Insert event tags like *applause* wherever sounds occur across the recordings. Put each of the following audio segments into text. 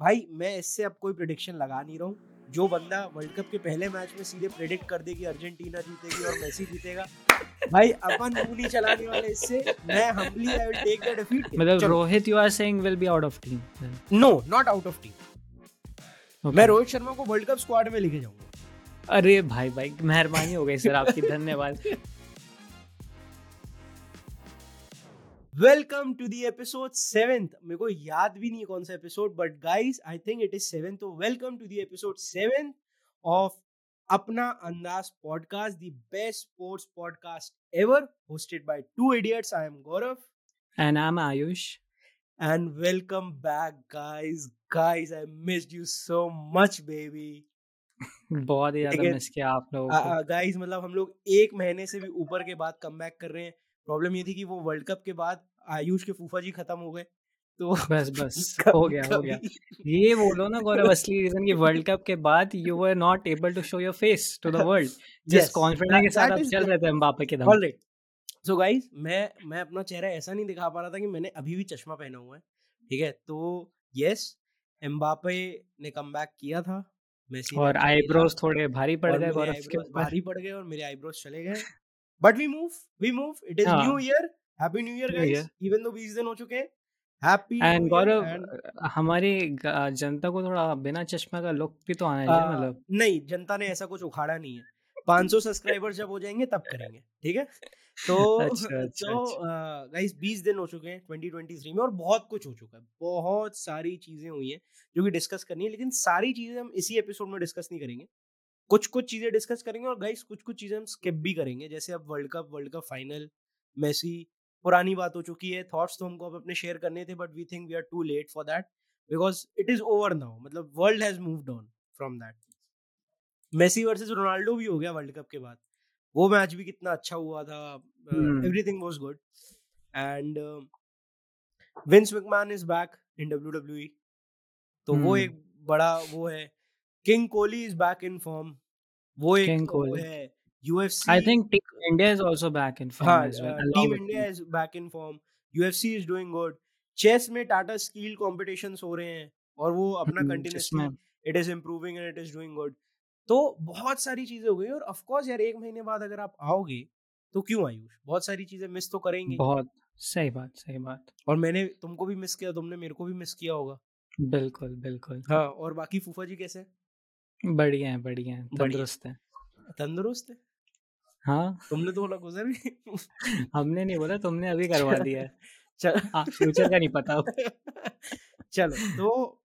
भाई मैं इससे अब कोई प्रिडिक्शन लगा नहीं रहा हूँ। जो बंदा वर्ल्ड कप के पहले मैच में सीधे प्रेडिक्ट कर दे कि अर्जेंटीना जीतेगी और मेसी जीतेगा। भाई अपन उंगली चलाने वाले इससे मैं humbly I will take the defeat मतलब Rohit you are saying will be out of team no not out of team मैं रोहित शर्मा को वर्ल्ड कप स्क्वाड में लेके जाऊँगा। अरे भाई भाई मेहरबानी हो गई सर आपकी धन्यवाद। *laughs* Welcome to the episode seventh मेरे को याद भी नहीं कौन सा episode but guys I think it is seventh तो welcome to the episode seventh of Apna Andaz podcast the best sports podcast ever hosted by two idiots I am Gaurav and I am Ayush and welcome back guys guys I missed you so much baby बहुत ही ज़्यादा miss किया आप लोगों को। Guys मतलब हम लोग एक महीने से भी ऊपर के बाद कम बैक कर रहे हैं। प्रॉब्लम ये थी कि वो वर्ल्ड कप के बाद आयुष के फूफा जी खत्म हो गए। तो बस *laughs* बस हो गया हो गया। ये बोलो ना गौरव असली रीजन कि वर्ल्ड कप के बाद you were not able to show your face to the world just confidence के साथ आप चल रहे थे एम्बापे के दम ऑलराइट सो गाइस मैं मैं अपना चेहरा ऐसा नहीं दिखा पा रहा था कि मैंने अभी भी चश्मा पहना हुआ है ठीक है? तो यस एम्बापे ने कम किया था मेसी और आईब्रोज थोड़े भारी पड़ गए भारी पड़ गए और मेरे आईब्रोज चले गए। But we move we move it is new year happy new year guys even though 20 दिन हो चुके हैं हैप्पी एंड गौरव हमारी जनता को थोड़ा बिना चश्मा का लुक भी तो आना चाहिए मतलब। नहीं जनता ने ऐसा कुछ उखाड़ा नहीं है। 500 सब्सक्राइबर जब हो जाएँगे तब करेंगे ठीक है? तो *laughs* *laughs* अच्छा, अच्छा, तो गाइस अच्छा. 20 दिन हो चुके हैं 2023 में और बहुत कुछ हो चुका है। बहुत सारी चीज़ें हुई हैं जो कि डिस्कस करनी है लेकिन सारी चीज़ें हम इसी एपिसोड में डिस्कस नहीं करेंगे। कुछ कुछ चीज़ें डिस्कस करेंगे और गाइस कुछ कुछ चीज़ें हम स्किप भी करेंगे। जैसे अब world cup world cup final Messi पुरानी बात हो चुकी है थॉट्स तो हमको अब अपने शेयर करने थे but we think we are too late for that because it is over now मतलब world has moved on from that Messi versus Ronaldo भी हो गया वर्ल्ड कप के बाद। वो मैच भी कितना अच्छा हुआ था everything was good and Vince McMahon is back in WWE तो. वो एक बड़ा वो है king Kohli is back in form वो एक वो है UFC I think Team India is also back in form हाँ, as well. Uh, Team India is back in form. UFC is doing good. Chess में टाटा स्किल कॉम्पिटिशन्स हो रहे हैं और वो अपना continuously it is improving and it is doing good तो बहुत सारी चीज़ें हो गई और ऑफ़ कोर्स यार एक महीने बाद अगर आप आओगे तो क्यों आयुष बहुत सारी चीज़ें मिस तो करेंगे बहुत सही बात सही बात और मैंने तुमको भी मिस किया तुमने मेरे को भी मिस किया होगा बिल्कुल बिल्कुल हाँ और बाकी फूफा जी कैसे बढ़िया है बढ़िया है तंदुरुस्त है। तंदुरुस्त है। हाँ। तुमने तो बोला गुजर हमने नहीं बोला तुमने अभी करवा दिया है। चल। फ्यूचर का नहीं पता चलो तो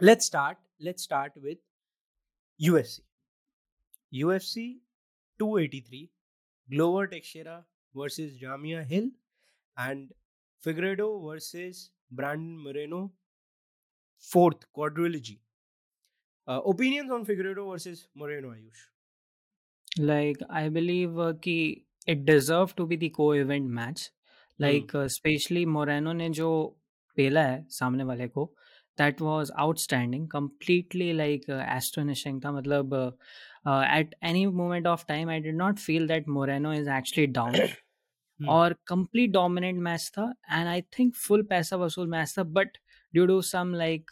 let's start let's start with UFC UFC 283 Glover Teixeira versus Jamahal Hill and Figueiredo versus Brandon Moreno fourth quadrilogy Uh, opinions on Figueroa versus Moreno, Ayush? Like, I believe uh, कि it deserved to be the co-event match. Like, uh, especially Moreno ने जो पेला है सामने वाले को that was outstanding. Completely like uh, astonishing था मतलब uh, uh, at any moment of time I did not feel that Moreno is actually down. और कंप्लीट डोमिनेंट मैच था एंड आई थिंक फुल पैसा वसूल मैच था but due to some like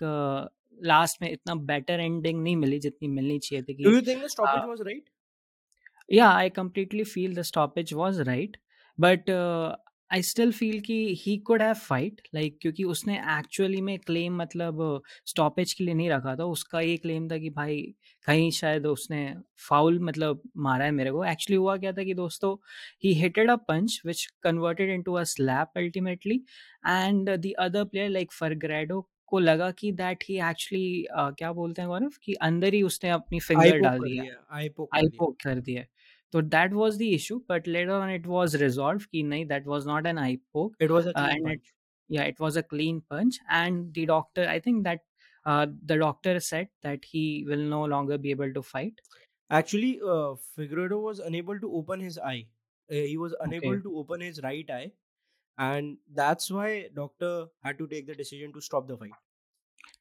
last में इतना better ending नहीं मिली जितनी मिलनी चाहिए थी do you think the stoppage was right या I completely feel the stoppage was right but I still feel कि he could have fight like क्योंकि उसने एक्चुअली में क्लेम मतलब स्टॉपेज के लिए नहीं रखा था। उसका ये क्लेम था कि भाई कहीं शायद उसने फाउल मतलब मारा है मेरे को। एक्चुअली हुआ क्या था कि दोस्तों he hitted a punch which converted into a slap ultimately and the other player like Figueiredo को लगा कि दैट ही एक्चुअली क्या बोलते हैं गौरव कि अंदर ही उसने अपनी फिंगर डाल दी आई पोक कर दिया। तो that was the issue but later on it was resolve कि नहीं that was not an eye it was a या it was a clean punch. And the doctor I think that the doctor said that he will no longer be able to fight. Actually Figueiredo was unable to open his eye. He was unable to open his right eye. And that's why doctor had to take the decision to stop the fight.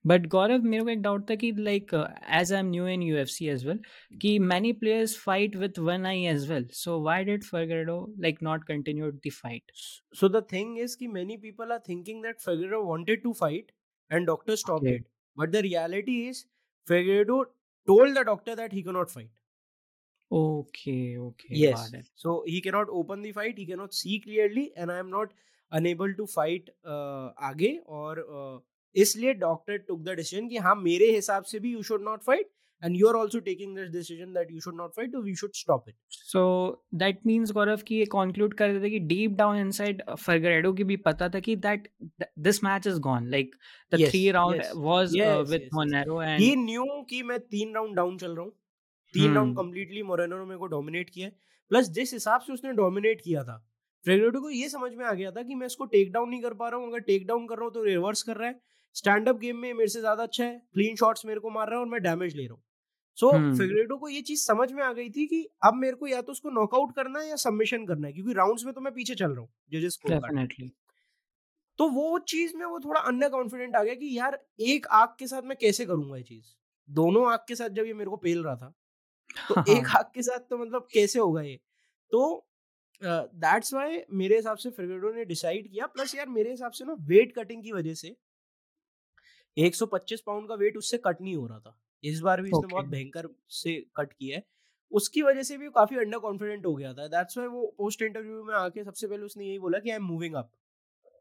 But Gaurav मेरे को एक doubt था कि like as I am new in UFC as well कि many players fight with one eye as well so why did Figueiredo like not continue the fight so the thing is कि many people are thinking that Figueiredo wanted to fight and doctor stop it But the reality is, Figueredo told the doctor that he cannot fight. Okay, okay. Yes. It. So he cannot open the fight, he cannot see clearly, and I am not unable to fight uh, आगे और uh, इसलिए doctor took the decision कि हाँ मेरे हिसाब से भी you should not fight and you are also taking this decision that you should not fight so we should stop it so that means gaurav ki ye conclude kar देते कि deep down inside फरगरेडो की भी पता था कि that this match is gone like the yes, three round yes, was uh, yes, uh, with yes, Monero and he knew कि मैं तीन राउंड डाउन चल रहा हूँ तीन राउंड hmm, कंप्लीटली मोरेनो ने मेरे को डोमिनेट किया प्लस जिस हिसाब से उसने डोमिनेट किया था फ्रेगरेडो को ये समझ में आ गया था कि मैं इसको टेक डाउन नहीं कर पा रहा हूँ। अगर टेक डाउन कर रहा हूँ तो रिवर्स कर रहा है। स्टैंड अप गेम में मेरे से ज़्यादा अच्छा है। क्लीन शॉट्स मेरे को मार रहा है और मैं डैमेज ले रहा हूँ। सो hmm, फिगरेडो को ये चीज़ समझ में आ गई थी कि अब मेरे को या तो उसको नॉकआउट करना है या सबमिशन करना है क्योंकि राउंड्स में तो मैं पीछे चल रहा हूँ जजेस को तो वो चीज़ में वो थोड़ा अंडर कॉन्फिडेंट आ गया कि यार एक आग के साथ मैं कैसे करूँगा ये चीज़? दोनों आग के साथ जब ये मेरे को पेल रहा था तो एक आग के साथ तो मतलब कैसे होगा ये? तो दैट्स uh, वाई मेरे हिसाब से फ्रिगेडो ने डिसाइड किया प्लस यार मेरे हिसाब से ना वेट कटिंग की वजह से 125 पाउंड का वेट उससे कट नहीं हो रहा था। इस बार भी okay. इसने बहुत भयंकर से कट किया है। उसकी वजह से भी काफ़ी अंडर कॉन्फिडेंट हो गया था। दैट्स वाई वो पोस्ट इंटरव्यू में आके सबसे पहले उसने यही बोला कि I am moving up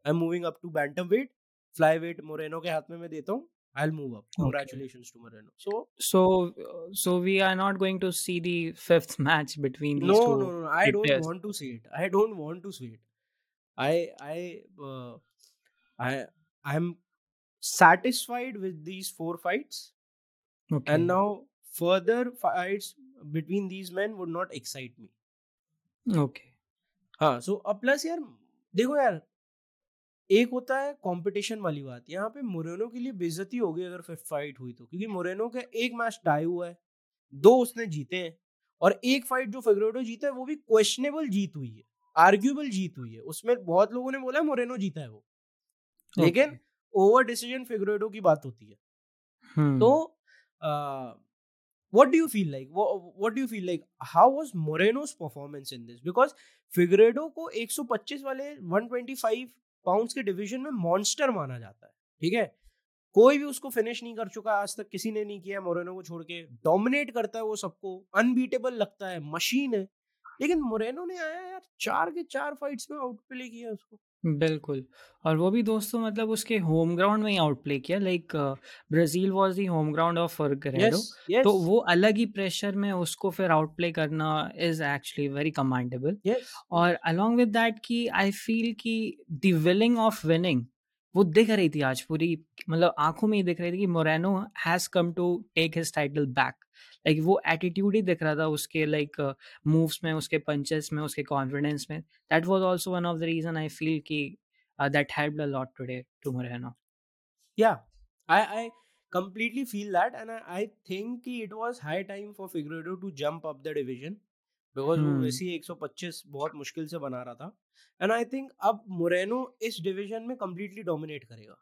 I am moving up to bantam weight fly weight Moreno के हाथ में मैं देता हूँ. I move up congratulations to Moreno so so uh, so we are not going to see the fifth *laughs* match between these no two no no i don't players. want to see it i don't want to see it i i uh, i i'm satisfied with these four fights okay and now further fights between these men would not excite me okay हाँ सो अब plus यार देखो यार एक होता है competition वाली बात यहाँ पे मोरेनो के लिए बेइज्जती होगी अगर फाइट हुई तो क्योंकि मोरेनो का एक मैच टाई हुआ है दो उसने जीते हैं और एक फाइट जो फिगरेडो जीता है वो भी क्वेश्चनेबल जीत हुई है आर्ग्यूबल जीत हुई है उसमें बहुत लोगों ने बोला है मोरेनो जीता है वो लेकिन ओवर डिसीज़न फिगरेडो की बात होती है। hmm. तो what do you feel like? What, what do you feel like? How was moreno's performance in this? Because figueredo को 125 वाले 125 पाउंड्स के डिवीज़न में मॉन्स्टर माना जाता है, ठीक है? कोई भी उसको फिनिश नहीं कर चुका, आज तक किसी ने नहीं किया मोरेनो को छोड़ के डोमिनेट करता है वो सबको अनबीटेबल लगता है मशीन है। लेकिन मोरेनो ने आया यार, चार के चार फाइट्स में आउट प्ले किया उसको। बिल्कुल और वो भी दोस्तों मतलब उसके होम ग्राउंड में ही आउट प्ले किया like Brazil was the home ground of yes, तो वो अलग ही प्रेशर में उसको फिर आउट प्ले करना इज़ एक्चुअली वेरी कमांडेबल और अलोंग विद दैट कि आई फील कि द विलिंग ऑफ़ विनिंग वो दिख रही थी आज पूरी मतलब आँखों में ही दिख रही थी कि Moreno has come to take his title back like वो एटीट्यूड ही दिख रहा था उसके लाइक मूव्स में उसके पंचेस में उसके कॉन्फिडेंस में that was also one of the reason I feel कि that helped a lot today to Moreno yeah i i completely feel that and i, I think कि it was high time for Figueredo to jump up the division because वो Hmm. वैसे ही 125 बहुत मुश्किल से बना रहा था एंड आई थिंक अब मोरेनो इस डिवीज़न में completely dominate करेगा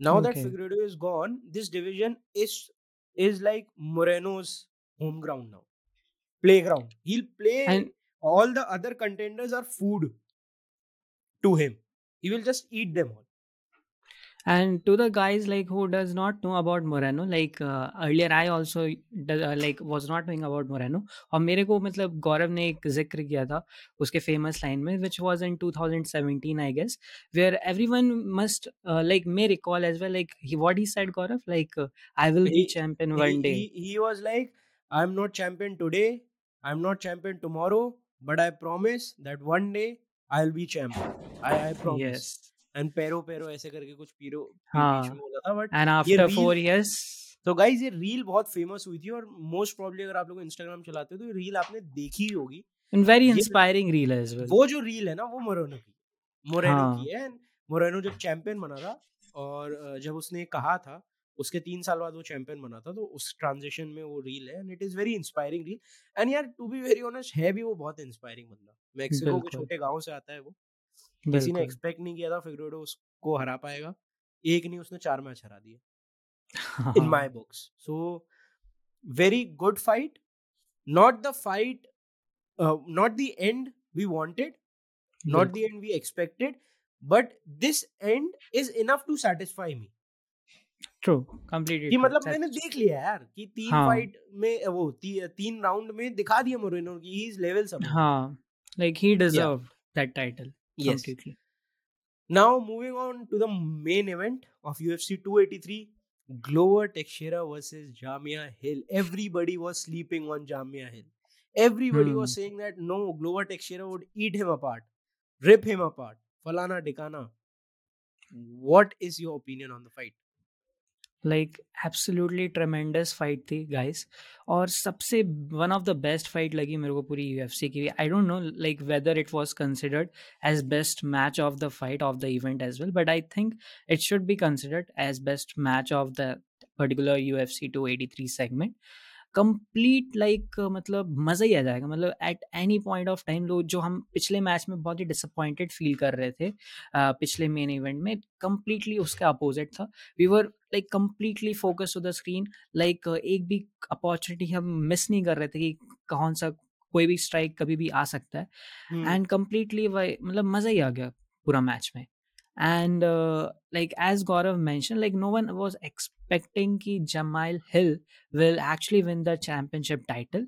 now that Okay. Figueredo is gone this division is like Moreno's home ground now. Playground. He'll play And all the other contenders are food to him. He will just eat them all and to the guys like who does not know about Moreno like uh, earlier I also do- uh, like was not knowing about Moreno और मेरे को मतलब गौरव ने एक जिक्र किया था उसके फेमस लाइन में which was in 2017 I guess where everyone must uh, like may recall as well like he, what he said Gaurav like uh, I will be He- champion he, one day he, he was like i'm not champion today i'm not champion tomorrow but i promise that one day i'll be champion i i promise yes and pero pero ऐसे करके कुछ पीरो हाँ। after reel- four years तो guys ये reel बहुत famous हुई थी और मोस्ट प्रॉब्ली अगर आप लोग इंस्टाग्राम चलाते हो तो ये रील आपने देखी ही होगी ये- inspiring reel well वो जो रील है ना वो मोरेनो की मोरेनो हाँ। की है मोरेनो जब चैंपियन बना था और जब उसने कहा था उसके तीन साल बाद वो चैंपियन बना था तो उस ट्रांजिशन में वो रील है and it is very inspiring reel and यार टू बी वेरी ऑनेस्ट है भी वो बहुत इंस्पायरिंग बंदा मेक्सिको के छोटे गाँव से आता है वो किसी ने एक्सपेक्ट नहीं किया था फिगरेडो उसको हरा पाएगा। एक नहीं उसने चार मैच हरा दिए। In *laughs* in books. very good fight. Not the fight, uh, not the end we wanted, not the end we expected, but this end is enough to satisfy me. True completely कि मतलब मैंने देख लिया यार कि तीन हाँ। फाइट में वो ती, तीन राउंड में दिखा दिया मोरेनो की ही इज़ लेवल सब हाँ like he deserve that title. Yes. completely Now moving on to the main event of UFC 283, Glover Teixeira versus Jamia Hill. Everybody was sleeping on Jamia Hill. Everybody was Hmm. saying that no, Glover Teixeira would eat him apart, rip him apart. Falana Dikana. What is your opinion on the fight? Like absolutely tremendous fight थी guys और सबसे one of the best fight लगी मेरे को पूरी UFC की। I don't know like whether it was considered as best match of the fight of the event as well but I think it should be considered as best match of the particular UFC 283 segment complete like मतलब मज़ा ही आ जाएगा। मतलब at any point of time लोग जो हम पिछले मैच में बहुत ही डिसअपॉइंटेड फील कर रहे थे पिछले मेन इवेंट में कंप्लीटली उसके अपोजिट था। We were like completely focus to the screen like एक भी अपॉर्चुनिटी हम मिस नहीं कर रहे थे कि कौन सा कोई भी स्ट्राइक कभी भी आ सकता है. एंड कंप्लीटली मतलब मज़ा ही आ गया पूरा मैच में। And like as Gaurav mention like no one was expecting कि Jamahal Hill will actually win the championship title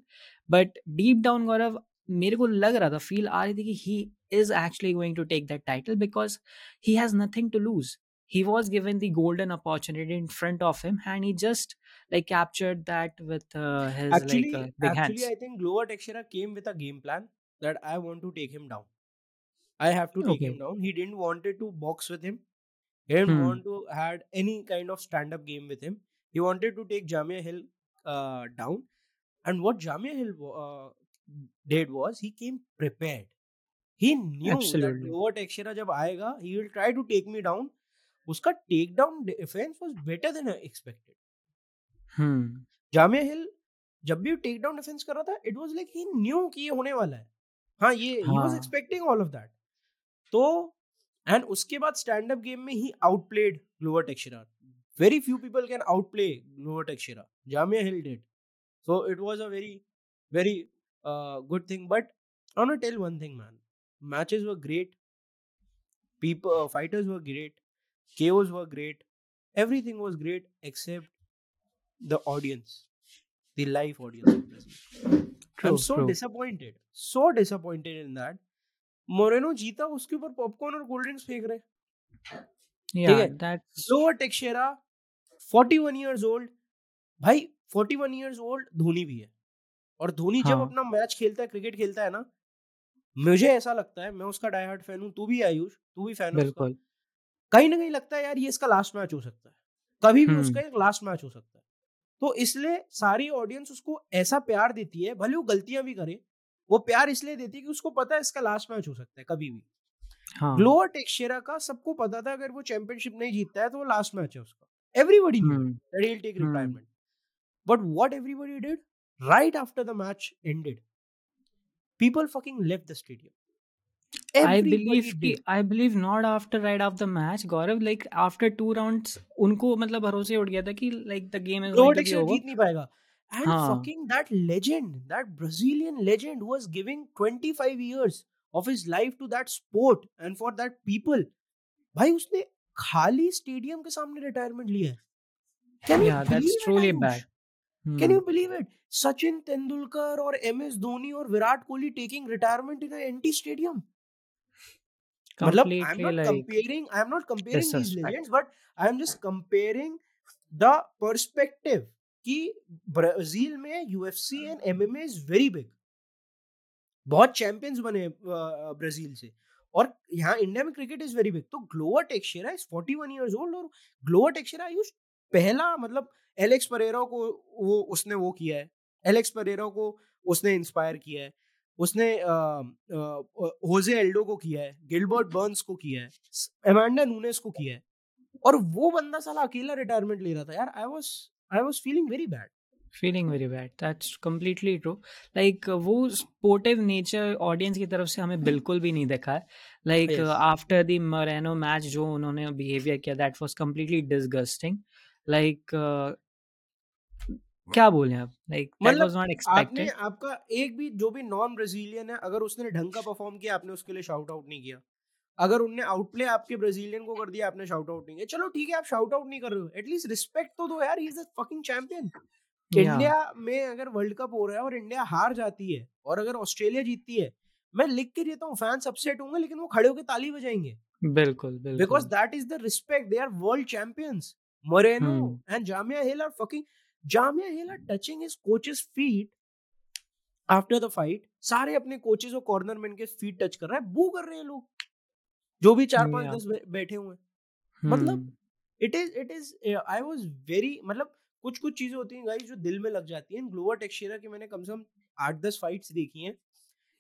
but deep down Gaurav मेरे को लग रहा था फील आ रही थी कि he is actually going to take that title because he has nothing to lose he was given the golden opportunity in front of him and he just like captured that with uh, his actually, like uh, big actually, hands I think Glover Teixeira came with a game plan that I want to take him down. I have to take Okay. him down. He didn't wanted to box with him. He didn't Hmm. want to had any kind of stand-up game with him. He wanted to take Jamia Hill uh, down. And what Jamia Hill uh, did was he came prepared. He knew that Absolutely. Glover Teixeira जब आएगा, he will try to take me down. उसका take down defence was better than expected hmm Jamahal Hill जब भी take down defence कर रहा था it was like he knew कि ये होने वाला है हाँ ये ही वाज हाँ। Expecting all of that तो एंड उसके बाद स्टैंड अप गेम में ही out played Glover Teixeira very few people can out play Glover Teixeira Jamahal Hill that so it was a very very good thing but I know tell one thing man matches were great people fighters were great chaos were great everything was great except the audience the life audience so disappointed so disappointed in that Moreno जीता उसके ऊपर popcorn और cold drinks फेंक रहे yeah है। that's lower 41 years old भाई 41 years old Dhoni भी है और धोनी जब हाँ। अपना मैच खेलता है क्रिकेट खेलता है ना मुझे ऐसा लगता है मैं उसका डाई हार्ट फ़ैन हूँ तू भी आयुष तू भी फ़ैन उसका कहीं ना कहीं लगता है यार ये इसका लास्ट मैच हो सकता है कभी भी हम्म। उसका एक लास्ट मैच हो सकता है तो इसलिए सारी ऑडियंस उसको ऐसा प्यार देती है भले वो गलतियाँ भी करे वो प्यार इसलिए देती है कि उसको पता है इसका लास्ट मैच हो सकता है कभी भी। हाँ। ग्लोअर का सबको पता था अगर वो चैंपियनशिप नहीं जीतता है तो वो लास्ट मैच है उसका। Everybody take retirement but what everybody did right after the match ended people fucking left the stadium उनको मतलब भरोसे उठ गया था कि लाइक द गेम इज़ नहीं पाएगा। And हाँ। fucking that legend, that Brazilian legend who was giving 25 years of his life to that sport and for that people. भाई उसने खाली स्टेडियम के सामने रिटायरमेंट लिया है. Can you yeah that's believe it, truly Ayush? bad Can Hmm. you believe it? Sachin Tendulkar or MS Dhoni or Virat Kohli taking retirement in an empty stadium. मतलब I am completely not like comparing I am not comparing these disrespect legends but I am just comparing the perspective कि Brazil में UFC and MMA is very big बहुत champions बने Brazil से। और यहाँ India में cricket is very big तो Glover Teixeira is 41 years old और ग्लोवर टेक्सचरा यूज़ पहला मतलब एलेक्स परेरा को वो उसने वो किया है। एलेक्स परेरा को उसने इंस्पायर किया है। उसने होजे एल्डो को किया है। गिलबर्ट बर्न्स को किया है। एमांडा नूनेस को किया है। और वो बंदा साला अकेला रिटायरमेंट ले रहा था। यार I was I was feeling very bad feeling very bad that's completely true like वो स्पोर्टिव नेचर ऑडियंस की तरफ़ से हमें बिल्कुल भी नहीं देखा है। Like after the Moreno match जो उन्होंने बिहेवियर किया that was completely disgusting like क्या बोले आप? लाइक दैट वाज नॉट आपने एक्सपेक्टेड आपका एक भी जो भी नॉन ब्राजीलियन है अगर उसने ढंग का परफॉर्म किया आपने उसके लिए शाउट आउट नहीं किया। अगर उनने आउटप्ले आपके ब्राजीलियन को कर दिया आपने शाउट आउट नहीं किया। चलो ठीक है आप शाउट आउट नहीं कर रहे हो। एटलीस्ट रिस्पेक्ट तो दो यार he is the fucking champion India में अगर वर्ल्ड कप हो रहा है और इंडिया हार जाती है और अगर ऑस्ट्रेलिया जीतती है मैं लिख के देता हूँ फैंस अपसेट होंगे लेकिन वो खड़े होकर ताली बजाएँगे। बिल्कुल बिल्कुल। Because that is the respect they are world champions Moreno and Jamahal Hill are fucking Jamahal Hill are touching his coaches feet after the fight सारे अपने कोचेस और कॉर्नर मैन के फीट टच कर रहे हैं। बू कर रहे हैं लोग। जो भी चार पाँच दस बैठे हुए मतलब it is it is I was very मतलब कुछ कुछ चीज़ें होती हैं गाइस जो दिल में लग जाती हैं। ग्लोवर टेक्सचर की मैंने कम से कम आठ दस फाइट्स देखी हैं।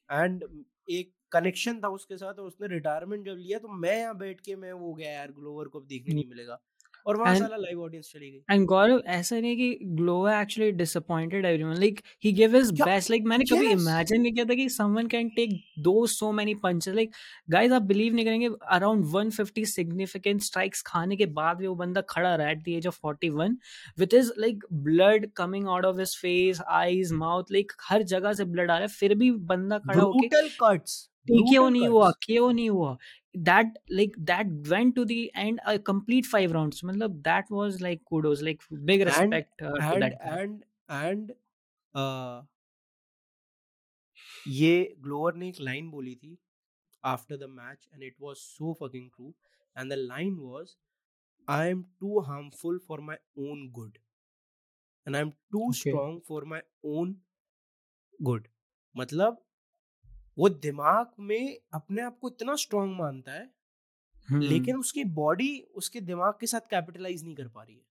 एंड एक कनेक्शन था उसके साथ और उसने रिटायरमेंट जब लिया तो मैं यहाँ बैठ के मैं वो गया यार ग्लोवर को अब देखने नहीं मिलेगा। और वहाँ साला लाइव ऑडियंस चली गई। एंड गौरव ऐसा नहीं कि Glover actually disappointed everyone like he give his best like मैंने कभी इमेजिन नहीं किया था कि समवन कैन टेक दो so many punches like guys आप बिलीव नहीं करेंगे अराउंड 150 सिग्निफिकेंट स्ट्राइक्स खाने के बाद भी वो बंदा खड़ा रहा at the age of 41 with his like blood coming out of his face eyes mouth like हर जगह से ब्लड आ रहा है फिर भी बंदा खड़ा होके कट्स क्यों नहीं हुआ क्यों नहीं हुआ that like that went to the end a complete five rounds matlab that was like kudos like big respect and, uh, and, that and and uh, ये ग्लोवर ने एक लाइन बोली थी after the match and it was so fucking true and the line was I am too harmful for my own good and I am too strong for my own good मतलब वो दिमाग में अपने आप को इतना स्ट्रांग मानता है लेकिन उसकी बॉडी उसके दिमाग के साथ कैपिटलाइज नहीं कर पा रही है।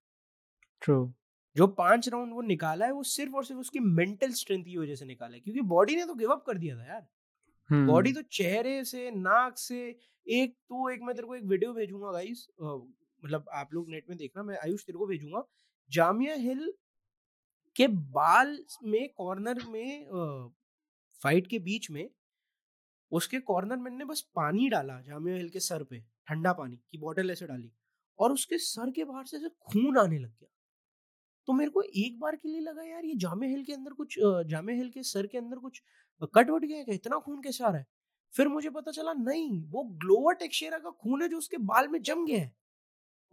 ट्रू जो पाँच राउंड वो निकाला है वो सिर्फ़ और सिर्फ़ उसकी मेंटल स्ट्रेंथ की वजह से निकाला है क्योंकि बॉडी ने तो गिव अप कर दिया था यार। बॉडी तो चेहरे से नाक से एक तो एक मैं तेरे को एक वीडियो भेजूँगा गाइस मतलब आप लोग नेट में देखना मैं आयुष तेरे को भेजूँगा। जामिया हिल के बाल में कॉर्नर में फाइट के बीच में उसके कॉर्नर मैन ने बस पानी डाला जामिया हिल के सर पे ठंडा पानी की बोतल ऐसे डाली और उसके सर के बाहर से ऐसे खून आने लग गया। तो मेरे को एक बार के लिए लगा यार ये जामे हिल के अंदर कुछ जामे हिल के सर के अंदर कुछ कट वट गया क्या? इतना खून कैसे आ रहा है? फिर मुझे पता चला नहीं वो ग्लोवर टेक्सचेरा का खून है जो उसके बाल में जम गया है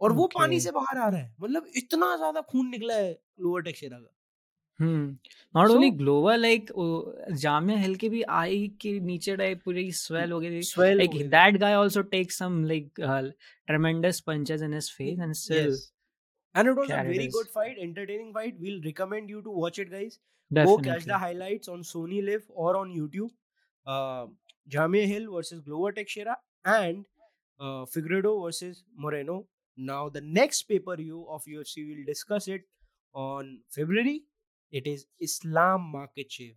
और okay. वो पानी से बाहर आ रहा है। मतलब इतना ज़्यादा खून निकला है ग्लोवर टेक्सचेरा का। Not only global like Jamahal Hill के भी आई के नीचे टाइप पूरी स्वेल हो गई swell like that guy also take some like tremendous punches in his face and still yes and it was a very good fight entertaining fight we'll recommend you to watch it guys go catch the highlights on sony live or on youtube uh jamia hill versus glover teixeira and uh, figueredo versus moreno now the next pay-per-view of ufc we'll discuss it on february it is Islam Makhachev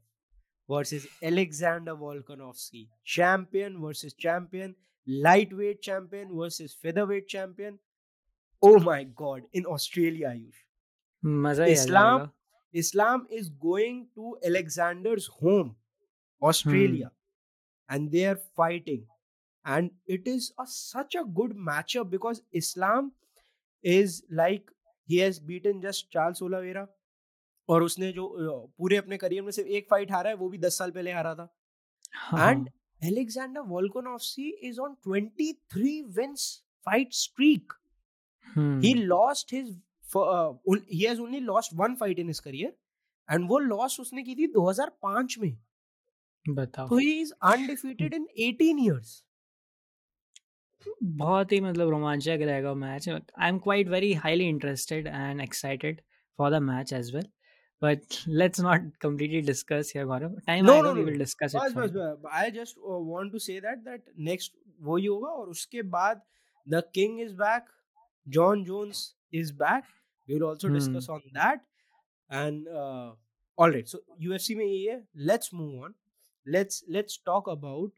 versus Alexander Volkanovski. Champion versus champion. Lightweight champion versus featherweight champion. Oh my god, in Australia, Ayush. Islam, Islam is going to Alexander's home, Australia, hmm. and they are fighting. And it is a, such a good matchup because Islam is like he has beaten just Charles Oliveira, और उसने जो पूरे अपने career में सिर्फ़ एक fight हारा है वो भी दस साल पहले हारा था। And Alexander Volkanovski is on 23 wins fight streak he lost his he has only lost one fight in his career and वो लॉस उसने की थी 2005 में। बताओ। तो he is undefeated in 18 years बहुत ही मतलब रोमांचक रहेगा match I am quite very highly interested and excited for the match as well but let's not completely discuss here Gaurav. time no, I no, no, we will discuss baas, it baas, baas. i just uh, want to say that that next voyoga or uske baad the king is back john jones is back. We will also hmm. discuss on that. And uh, all right. So ufc mein ye hai let's move on. Let's let's talk about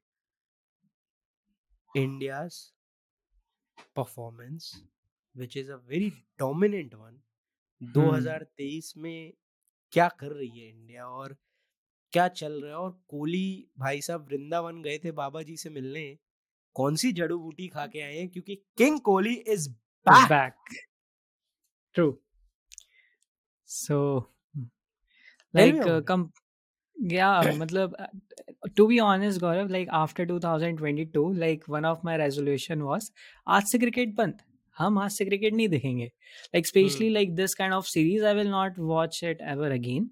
india's performance which is a very dominant one. Hmm. 2023 में क्या कर रही है India और क्या चल रहा है? और कोहली भाई साहब वृंदावन गए थे बाबा जी से मिलने। कौन सी जड़ू बूटी खा के आए हैं? क्योंकि king Kohli is back. True. So like come yeah matlab uh, to be honest gaurav like after 2022 like one of my resolution was आज से क्रिकेट बंद। हम आज से क्रिकेट नहीं देखेंगे। Like specially like this kind of series I will not watch it ever again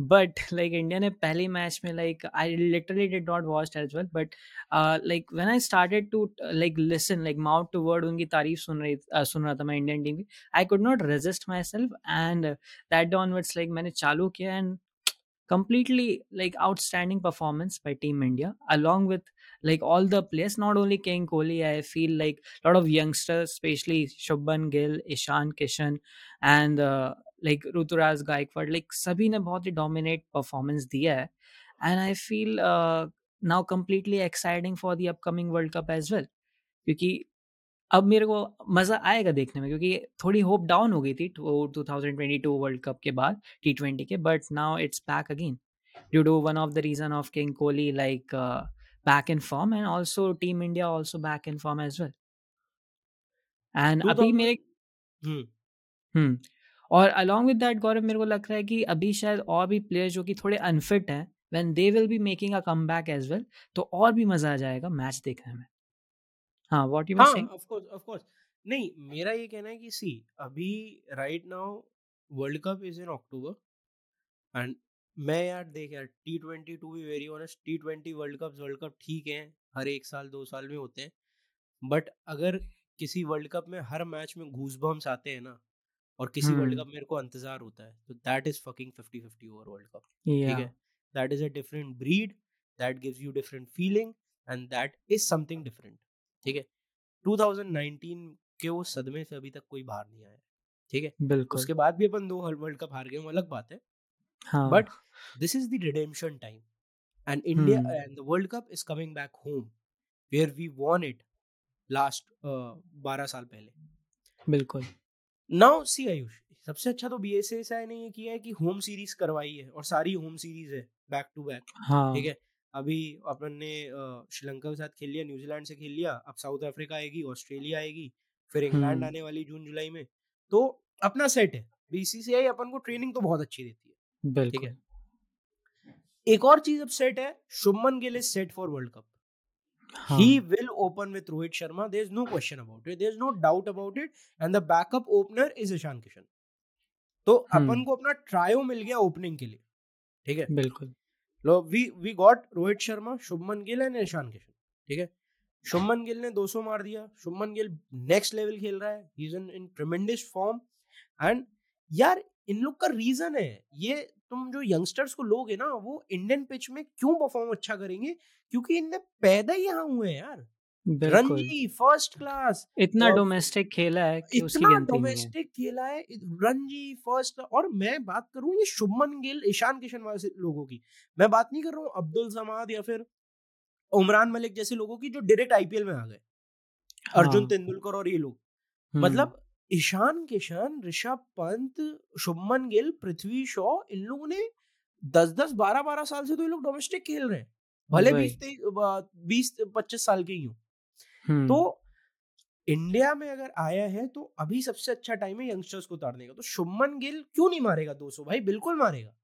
but like India ने पहले मैच में like I literally did not watch as well but like when I started to like listen like mouth to word उनकी तारीफ़ सुन रही uh, सुन रहा था मैं इंडियन टीम की I could not resist myself and that downwards like मैंने चालू किया and completely like outstanding performance by team india along with like all the players not only king kohli i feel like a lot of youngsters especially shubman gill ishan kishan and uh, like ruturaj gaikwad like sabhi ne bahut hi dominate performance diya hai and i feel uh, now completely exciting for the upcoming world cup as well क्योंकि अब मेरे को मज़ा आएगा देखने में क्योंकि थोड़ी होप डाउन हो गई थी two thousand twenty two world cup के बाद टी ट्वेंटी के but now it's back again due to one of the reason of king Kohli like back in form and also team India also back in form as well and अभी मेरे hmm, hmm और along with that Gaurav मेरे को लग रहा है कि अभी शायद और भी प्लेयर्स जो कि थोड़े अनफिट हैं when they will be making a comeback as well तो और भी मज़ा आ जाएगा मैच देखने में। हाँ व्हाट यू हाँ ऑफ़ कोर्स ऑफ़ कोर्स नहीं मेरा ये कहना है कि सी अभी right now world cup is in October and मैं यार देख यार T twenty to be very honest T twenty world cup world cup ठीक है हर एक साल दो साल में होते हैं। बट अगर किसी वर्ल्ड कप में हर मैच में घूस बम्स आते हैं ना और किसी वर्ल्ड कप मेरे को इंतज़ार होता है तो that is fucking fifty fifty over world cup ठीक है? That is a different breed that gives you different feeling and that is something different ठीक है? 2019 के वो सदमे से अभी तक कोई बाहर नहीं आया ठीक है? बिल्कुल। उसके बाद भी अपन दो वर्ल्ड कप हार गए वो अलग बात है। हाँ। But this is the redemption time and India and the world cup is coming back home where we won it last बारह साल पहले। बिल्कुल। नाउ सी आयुष सबसे अच्छा तो बी एस एस आई ने ये किया है कि होम सीरीज़ करवाई है और सारी होम सीरीज़ है बैक टू बैक हाँ। ठीक है? अभी अपन ने श्रीलंका के साथ खेल लिया न्यूजीलैंड से खेल लिया अब साउथ अफ्रीका आएगी ऑस्ट्रेलिया आएगी फिर इंग्लैंड आने वाली जून जुलाई में। तो अपना सेट है बीसीसीआई अपन को ट्रेनिंग तो बहुत अच्छी देती है ठीक है? एक और चीज़ अब सेट है Shubman Gill is set for world cup. हाँ। Open will Rohit Sharma there is no question about it it. There's no doubt about it. And the backup opener is Ishan Kishan. तो अपन को अपना trio मिल गया opening के लिए ठीक है? बिल्कुल। We we got Rohit Sharma, Shubman Gill and Ishan Kishan, ठीक है? शुभमन गिल ने 200 मार दिया। शुभमन गिल नेक्स्ट लेवल खेल रहा है। He is in tremendous form and यार, इन लोग का रीजन है। ये तुम जो यंगस्टर्स को लोगे ना, वो इंडियन पिच में क्यों परफॉर्म अच्छा करेंगे? क्योंकि इनने पैदा ही यहाँ हुए हैं यार। रणजी फ़र्स्ट क्लास इतना डोमेस्टिक खेला है कि इतना डोमेस्टिक खेला है रणजी फ़र्स्ट और मैं बात करूँ ये शुभमन गिल ईशान किशन वाले लोगों की मैं बात नहीं कर रहा हूँ अब्दुल समाद या फिर उमरान मलिक जैसे लोगों की जो डायरेक्ट आईपीएल में आ गए अर्जुन हाँ। तेंदुलकर और ये लोग हम्म। मतलब ईशान किशन ऋषभ पंत शुभमन गिल पृथ्वी शॉ इन लोगों ने दस दस बारह बारह साल से तो ये लोग डोमेस्टिक खेल रहे हैं भले बीस बीस पच्चीस साल के ही हो हम्म तो इंडिया में अगर आया है तो अभी सबसे अच्छा टाइम है यंगस्टर्स को उतारने का। तो शुभमन गिल क्यों नहीं मारेगा 200 भाई बिल्कुल मारेगा।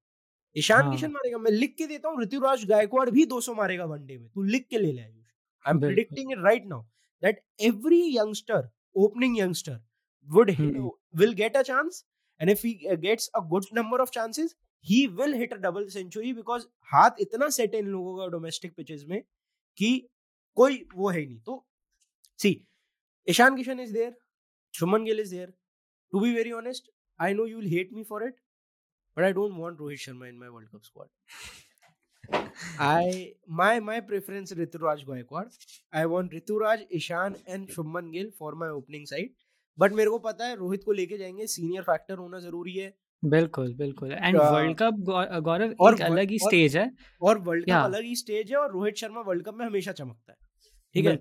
ईशान हाँ। किशन मारेगा। मैं लिख के देता हूँ ऋतुराज गायकवाड़ भी 200 मारेगा वनडे में। तू लिख के ले ले I am predicting it right now that every youngster opening youngster would hmm. will get a chance and if he uh, gets a good number of chances he will hit a double century because हाथ इतना set है इन लोगों का domestic pitches में कि कोई वो है ही नहीं। तो see Ishan Kishan is there Shubman Gill is there to be very honest I know you will hate me for it but I don't want Rohit Sharma in my World Cup squad. I my my preference is Rituraj Gaikwad. I want Rituraj, Ishan and Shubman Gill for my opening side. But मेरे को पता है रोहित को लेके जाएँगे senior factor होना ज़रूरी है। बिल्कुल बिल्कुल। एंड वर्ल्ड कप गौरव और एक अलग ही स्टेज है। और वर्ल्ड कप अलग ही स्टेज है और रोहित शर्मा वर्ल्ड कप में हमेशा चमकता है। ठीक है?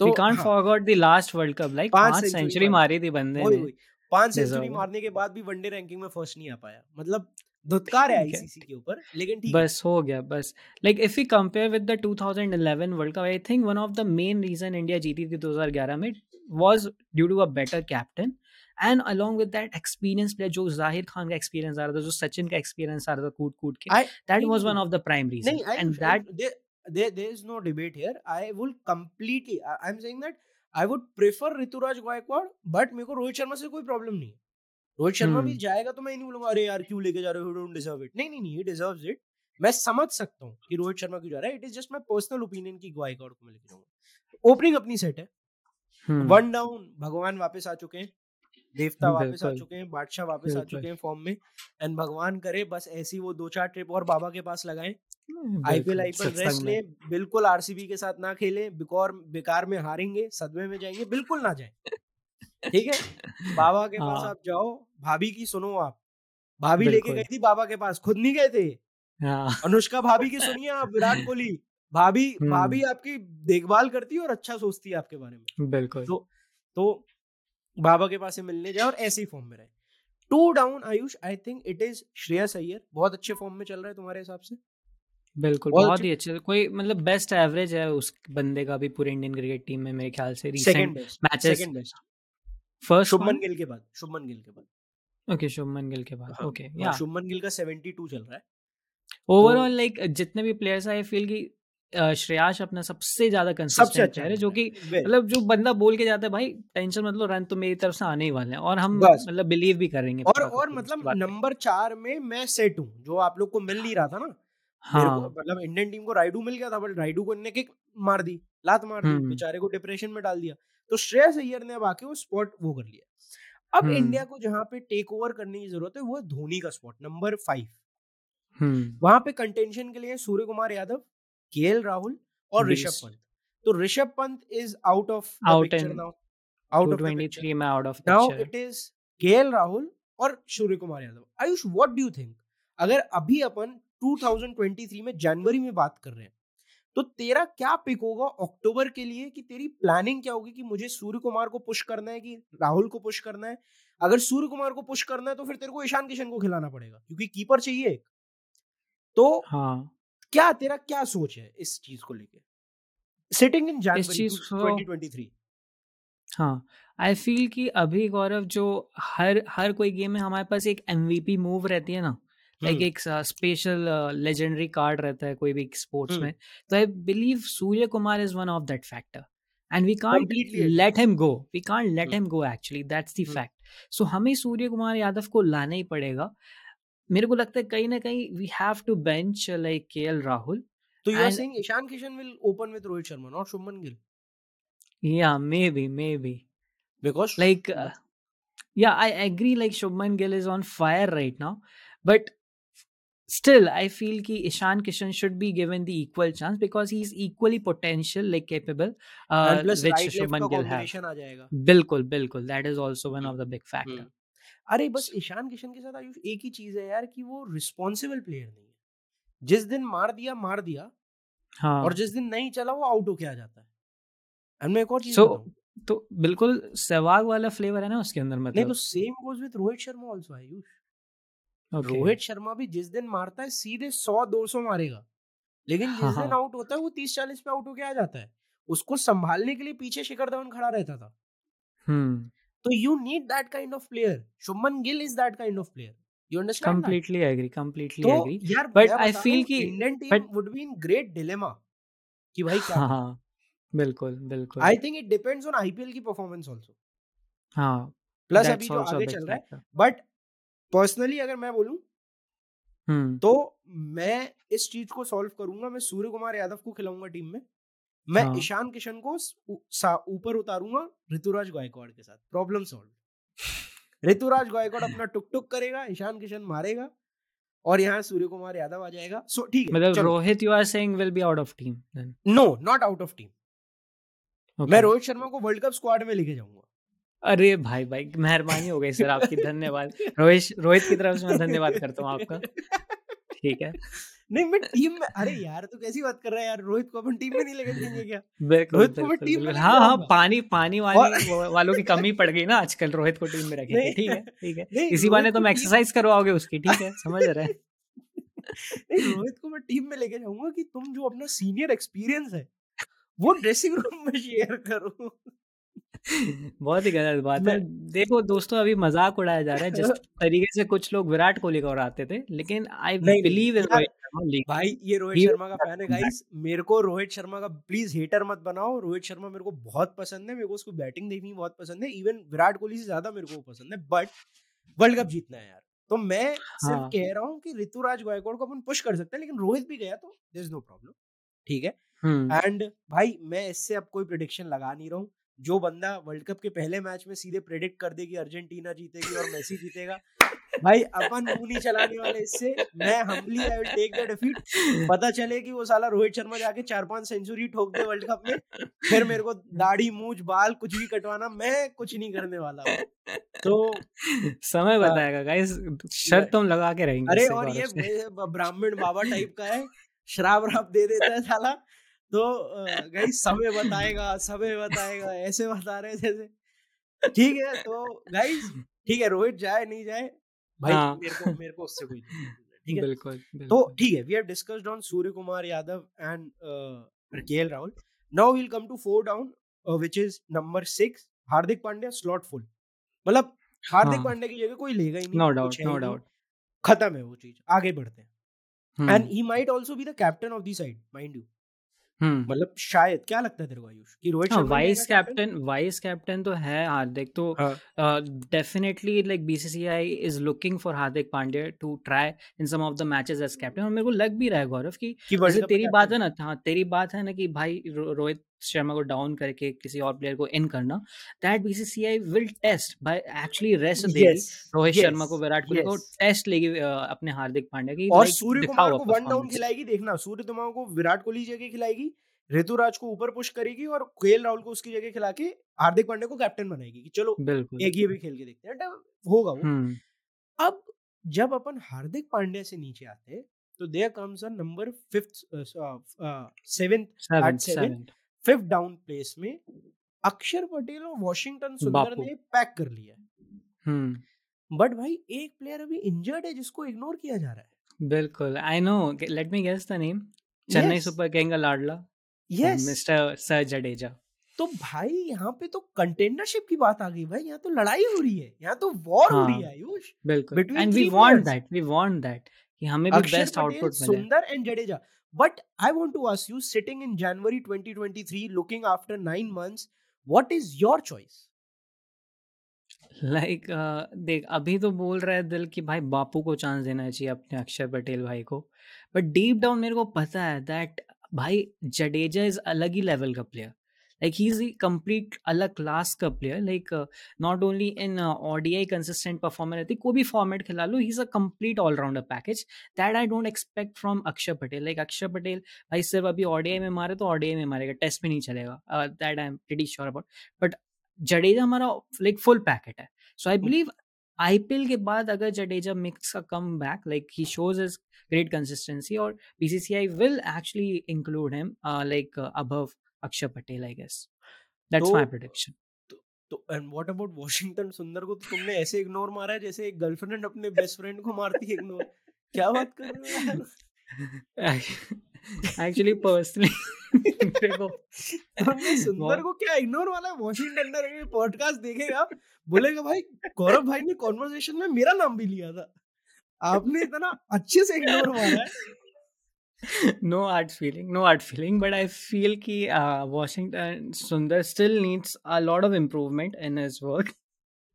तो वी कांट हाँ, forgot the last world cup like पाँच सेंचुरी मारी। थी बंदे ने। पाँच सेंचुरी मारने के बाद भी वनडे रैंकिंग में फ़र्स्ट नहीं आ पाया। मतलब धुतकार है *laughs* आईसीसी के ऊपर लेकिन ठीक बस हो गया बस। Like if we compare with the 2011 world cup I think one of the main reason India जीती थी 2011 में was due to a better captain and along with that experience player जो ज़ाहिर खान का एक्सपीरियंस आ रहा था जो सचिन का एक्सपीरियंस आ रहा था कूट कूट के that was one of the prime reason and that there there is no debate here. I will completely I, i'm saying that i would prefer Ruturaj Gaikwad but मेरे को रोहित शर्मा से कोई प्रॉब्लम नहीं है। रोहित शर्मा भी जाएगा तो मैं नहीं बोलूँगा अरे यार क्यों लेके जा रहे हो? डोंट डिजर्व इट नहीं नहीं नहीं ही डिजर्व्स इट मैं समझ सकता हूँ कि रोहित शर्मा क्यों जा रहा है। It is just my personal opinion की गायकवाड़ को मैं लेके जाऊँगा। ओपनिंग अपनी सेट है। वन डाउन भगवान वापस आ चुके हैं। देवता वापस आ चुके हैं बादशाह वापस आ चुके हैं फॉर्म में एंड भगवान करे बस ऐसी वो दो चार ट्रिप और बाबा के पास लगाए। आईपीएल आईपीएल रेस्ट ले बिल्कुल आरसीबी के साथ ना खेले बिकॉर बेकार में हारेंगे सदमे में जाएँगे बिल्कुल ना जाए। ठीक है? बाबा के पास हाँ। आप जाओ भाभी की सुनो आप। भाभी लेके गई थी बाबा के पास खुद नहीं गए थे। हाँ। अनुष्का भाभी की सुनिए आप विराट *laughs* कोहली भाभी भाभी हम्म। आपकी देखभाल करती है और अच्छा सोचती है आपके बारे में। बिल्कुल। तो तो बाबा के पास से मिलने जाए और ऐसे ही फॉर्म में रहे। Two down Ayush I think it is Shreyas Iyer बहुत अच्छे फॉर्म में चल रहा है तुम्हारे हिसाब से। बिल्कुल बहुत ही अच्छे। कोई मतलब बेस्ट एवरेज है उस बंदे का भी पूरे इंडियन क्रिकेट टीम में मेरे ख्याल से recent matches first Shubman Gill के बाद शुभमन गिल के बाद। ओके शुभमन गिल के बाद। ओके या शुभमन गिल का 72 चल रहा है। ओवरऑल तो लाइक जितने भी प्लेयर्स आई फील की श्रेयाश अपना सबसे ज़्यादा कंसिस्टेंट अच्छा है जो कि मतलब जो बंदा बोल के जाता है भाई टेंशन मतलब रन तो मेरी तरफ़ से आने ही वाले हैं। और हम मतलब बिलीव भी करेंगे और और मतलब नंबर चार में मैं सेट हूँ जो आप लोग को मिल नहीं रहा था ना। हाँ। मतलब इंडियन टीम को राइडू मिल गया था बट राइडू को इनने किक मार दी लात मार दी हम्म। बेचारे को डिप्रेशन में डाल दिया। तो श्रेयस अय्यर ने अब आके वो स्पॉट वो कर लिया। अब इंडिया हम्म। को जहाँ पे टेक ओवर करने की ज़रूरत है वो है धोनी का स्पॉट नंबर फाइव हम्म। वहाँ पे कंटेंशन के लिए सूर्य कुमार यादव के राहुल और ऋषभ पंत तो Rishabh Pant is out of out now out of 23 में out of now it is K Rahul और Surya Kumar Yadav Ayush what do you think अगर अभी अपन 2023 में जनवरी में बात कर रहे हैं तो तेरा क्या पिक होगा अक्टूबर के लिए कि तेरी प्लानिंग क्या होगी कि मुझे सूर्य कुमार को पुश करना है कि राहुल को पुश करना है? अगर सूर्य कुमार को पुश करना है तो फिर तेरे को ईशान किशन को खिलाना पड़ेगा क्योंकि कीपर चाहिए एक। तो हाँ। क्या तेरा क्या सोच है इस चीज़ को लेके? सिटिंग इन जनवरी 2023 हाँ आई फील कि अभी गौरव जो हर हर कोई गेम में हमारे पास एक एमवीपी मूव रहती है ना लाइक एक स्पेशल लेजेंडरी कार्ड रहता है कोई भी स्पोर्ट्स में तो I believe Surya Kumar is one of that factor and we can't let him go we can't let him go actually that's the fact so हमें सूर्य कुमार यादव को लाना ही पड़ेगा मेरे को लगता है कहीं ना कहीं we have to bench like K L Rahul तो you are saying Ishan Kishan will open with Rohit Sharma not Shubman Gill yeah maybe maybe because like yeah I agree like Shubman Gill is on fire right now but still I feel कि Ishan Kishan should be given the equal chance because he is equally potential like capable which Shubman Gill है बिल्कुल बिल्कुल that is also one of the big factor अरे बस ईशान किशन के साथ आयुष एक ही चीज़ है यार कि वो रिस्पॉन्सिबल प्लेयर नहीं है। जिस दिन मार दिया मार दिया हाँ. और जिस दिन नहीं चला वो आउट होके आ जाता है। एंड मैं एक और चीज़ so, तो बिल्कुल सहवाग वाला फ्लेवर है ना उसके अंदर मतलब नहीं तो same goes with Rohit Sharma also Ayush. okay. Rohit Sharma भी जिस दिन मारता है सीधे सौ दो सौ मारेगा। लेकिन जिस हाँ, दिन आउट हाँ। होता है वो तीस चालीस पे आउट होके आ जाता है। उसको संभालने के लिए पीछे शिखर धवन खड़ा रहता था। हम्म तो you need that kind of player Shubman Gill is that kind of player you understand completely agree completely agree but I feel कि Indian team would be in great dilemma कि भाई क्या हाँ बिल्कुल बिल्कुल। I think it depends on IPL की performance also हाँ plus अभी जो आगे चल रहा है बट पर्सनली अगर मैं बोलूँ हम्म। तो मैं इस चीज़ को सॉल्व करूँगा मैं सूर्य कुमार यादव को खिलाऊँगा टीम में। मैं हाँ. ईशान किशन को ऊपर उतारूँगा ऋतुराज गायकवाड़ के साथ। Problem solve. ऋतुराज गायकवाड़ *laughs* अपना टुक टुक करेगा ईशान किशन मारेगा और यहाँ सूर्य कुमार यादव आ जाएगा। सो ठीक है मतलब Rohit you are saying will be out of team no not out of team मैं रोहित शर्मा को वर्ल्ड कप स्क्वाड में लेके जाऊँगा। अरे भाई भाई मेहरबानी हो गई सर आपकी धन्यवाद। रोहित रोहित की तरफ़ से मैं धन्यवाद करता हूँ आपका। ठीक है। नहीं मैं *laughs* टीम में अरे यार तू कैसी बात कर रहा है यार? रोहित को अपन टीम में नहीं लेके जाएँगे क्या? रोहित को टीम में हाँ हाँ पानी पानी वाली वालों की कमी पड़ गई ना आजकल रोहित को टीम में रखेंगे ठीक है ठीक है। इसी बाने तुम एक्सरसाइज करवाओगे उसकी ठीक है? समझ रहे हैं? *laughs* रोहित को मैं टीम में लेके जाऊँगा कि तुम जो अपना सीनियर एक्सपीरियंस है वो ड्रेसिंग रूम में शेयर करो। बहुत ही गलत बात है। देखो दोस्तों अभी मज़ाक उड़ाया जा रहा है जिस *laughs* तरीके से कुछ लोग विराट कोहली को उड़ाते थे लेकिन आई बिलीव इन रोहित भाई ये रोहित शर्मा का फ़ैन है गाइस। मेरे को रोहित शर्मा का प्लीज़ हेटर मत बनाओ। रोहित शर्मा मेरे को बहुत पसंद है मेरे को उसको बैटिंग देखनी बहुत पसंद है। इवन विराट कोहली से ज़्यादा मेरे को पसंद है बट वर्ल्ड कप जीतना है यार। तो मैं सिर्फ़ हाँ। कह रहा हूँ कि ऋतुराज गायकवाड़ को अपन पुश कर सकते हैं लेकिन रोहित भी गया तो देयर इज़ नो प्रॉब्लम ठीक है? एंड भाई मैं इससे अब कोई प्रिडिक्शन लगा नहीं रहा हूँ। जो बंदा वर्ल्ड कप के पहले मैच में सीधे प्रेडिक्ट कर देगी अर्जेंटीना जीतेगी और मेसी जीतेगा। भाई अपन मुँह नहीं चलाने वाले इससे मैं humbly I will take the defeat पता चले कि वो साला रोहित शर्मा जाके चार पाँच सेंचुरी ठोक दे वर्ल्ड कप में फिर मेरे को दाढ़ी मूछ बाल कुछ भी कटवाना मैं कुछ नहीं करने वाला तो समय बताएगा गाइस शर्त तुम लगा के रहेंगे अरे और ये ब्राह्मण बाबा टाइप का है शराब राप दे देता है साला। तो गई समय बताएगा समय बताएगा ऐसे बता रहे जैसे। ठीक है तो गाइस ठीक है रोहित जाए नहीं जाए भाई हाँ. मेरे को मेरे को उससे कोई ठीक है? बिल्कुल, तो ठीक है we have discussed on Surya Kumar Yadav and KL Rahul now we'll come to four down which is number 6 Hardik Pandya slot full मतलब हार्दिक हाँ. पांड्या की जगह कोई लेगा ही नहीं नो डाउट नो डाउट खत्म है वो चीज़ आगे बढ़ते हैं। And he might also be the captain of the side mind you hmm. मतलब शायद क्या लगता है तेरे को आयुष? कि रोहित हाँ, Sharma vice captain vice captain तो है हार्दिक तो definitely like BCCI is looking for Hardik Pandey to try in some of the matches as captain और मेरे को लग भी रहा है गौरव की, कि तेरी बात है ना हाँ तेरी बात है ना कि भाई रोहित शर्मा को डाउन करके किसी और प्लेयर को इन करना that BCCI will test by actually rest दे रोहित शर्मा को विराट कोहली को टेस्ट लेगी अपने हार्दिक पांड्या की और सूर्य कुमार को वन डाउन खिलाएगी देखना सूर्य कुमार को विराट कोहली जगह खिलाएगी ऋतुराज को ऊपर पुश करेगी और केएल राहुल को उसकी जगह खिला के हार्दिक पांड्या को कैप्टन बनाएगी कि चलो एक ये भी खेल के देखते हैं होगा वो। हम्म। अब जब अपन हार्दिक पांड्या से नीचे आते तो there comes a number fifth seventh eight seventh fifth down place में अक्षर पटेल और वॉशिंगटन सुंदर ने पैक कर लिया बट। भाई एक प्लेयर अभी इंजर्ड है जिसको इग्नोर किया जा रहा है। बिल्कुल I know let me guess the name Chennai super king का लाडला यस मिस्टर सर जडेजा। तो भाई यहाँ पे तो कंटेंडरशिप की बात आ गई भाई यहाँ तो लड़ाई हो रही है यहाँ तो वॉर हाँ, हो रही है आयुष। बिल्कुल and we want that we want that कि हमें भी बेस्ट आउटपुट मिले। Sundar and Jadeja. But I want to ask you, sitting in January 2023, looking after nine months, what is your choice? Like uh, देख अभी तो बोल रहा है दिल कि भाई बापू को चांस देना चाहिए अपने अक्षर पटेल भाई को बट डीप डाउन मेरे को पता है दैट भाई जडेजा इज़ अलग ही लेवल का player like he's a complete अलग क्लास का player like not only in ODI consistent performer रहती कोई भी फॉर्मेट खिला लो he is a complete all rounder package that I don't expect from Axar Patel like अक्षर पटेल भाई सिर्फ़ अभी ओडीआई में मारे तो ओडीआई में मारेगा टेस्ट में नहीं चलेगा. That I am pretty sure about but Jadeja हमारा लाइक फुल पैकेट है. सो आई बिलीव आईपीएल के बाद अगर जडेजा मिक्स का comeback like he shows his great consistency और BCCI will actually include him like above Patel, I guess. That's तो, my prediction. तो and what about Washington Sundar को तो तुमने ऐसे इग्नोर मारा है जैसे एक गर्लफ्रेंड अपने बेस्ट फ्रेंड को मारती है इग्नोर क्या बात कर रहे हो एक्चुअली *laughs* पर्सनली सुंदर को क्या इग्नोर वाला है? वॉशिंगटन का पॉडकास्ट देखेगा बोलेगा भाई गौरव भाई ने कॉन्वर्सेशन में मेरा नाम भी लिया था। आपने इतना अच्छे से इग्नोर मारा है। No hard feeling no hard feeling but i feel ki uh, washington sundar still needs a lot of improvement in his work.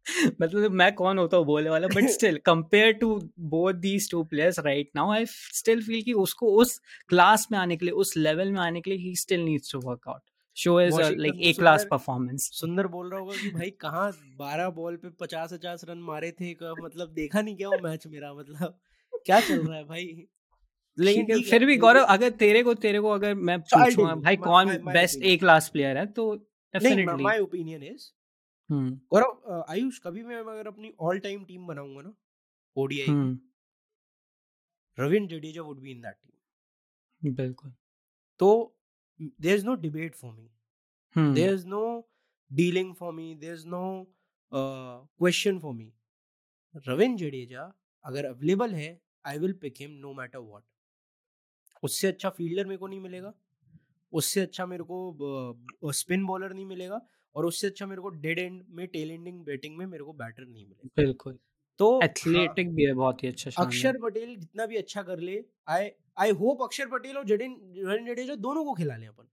*laughs* मतलब मैं कौन होता हूँ बोले वाला but still compare to both these two players right now I still feel कि उसको उस क्लास में आने के लिए उस लेवल में आने के लिए he still needs to work out show is like a class performance Sundar बोल रहा होगा कि भाई कहाँ बारह बॉल पे पचास पचास रन मारे थे मतलब देखा नहीं क्या वो मैच मेरा मतलब क्या चल रहा है भाई? लेकिन फिर भी गौरव अगर तेरे को तेरे को अगर मैं पूछूँगा भाई कौन बेस्ट ए क्लास प्लेयर है तो definitely my opinion is Gaurav Ayush कभी मैं अगर अपनी ऑल टाइम टीम बनाऊँगा ना ODI hmm. Ravindra Jadeja would be in that team बिल्कुल। तो there is no debate for me there is no dealing for me there is no question for me Ravindra Jadeja अगर available है I will pick him no matter what उससे अच्छा fielder मेरे को नहीं मिलेगा उससे अच्छा मेरे को स्पिन बॉलर नहीं मिलेगा और उससे अच्छा मेरे को डेड एंड में टेल एंडिंग बैटिंग में मेरे को बैटर नहीं मिले बिल्कुल। तो एथलेटिक हाँ, भी है बहुत ही अच्छा अक्षर पटेल जितना भी अच्छा कर ले आई आई होप अक्षर पटेल और जडेन जडेजा दोनों को खिला लें अपन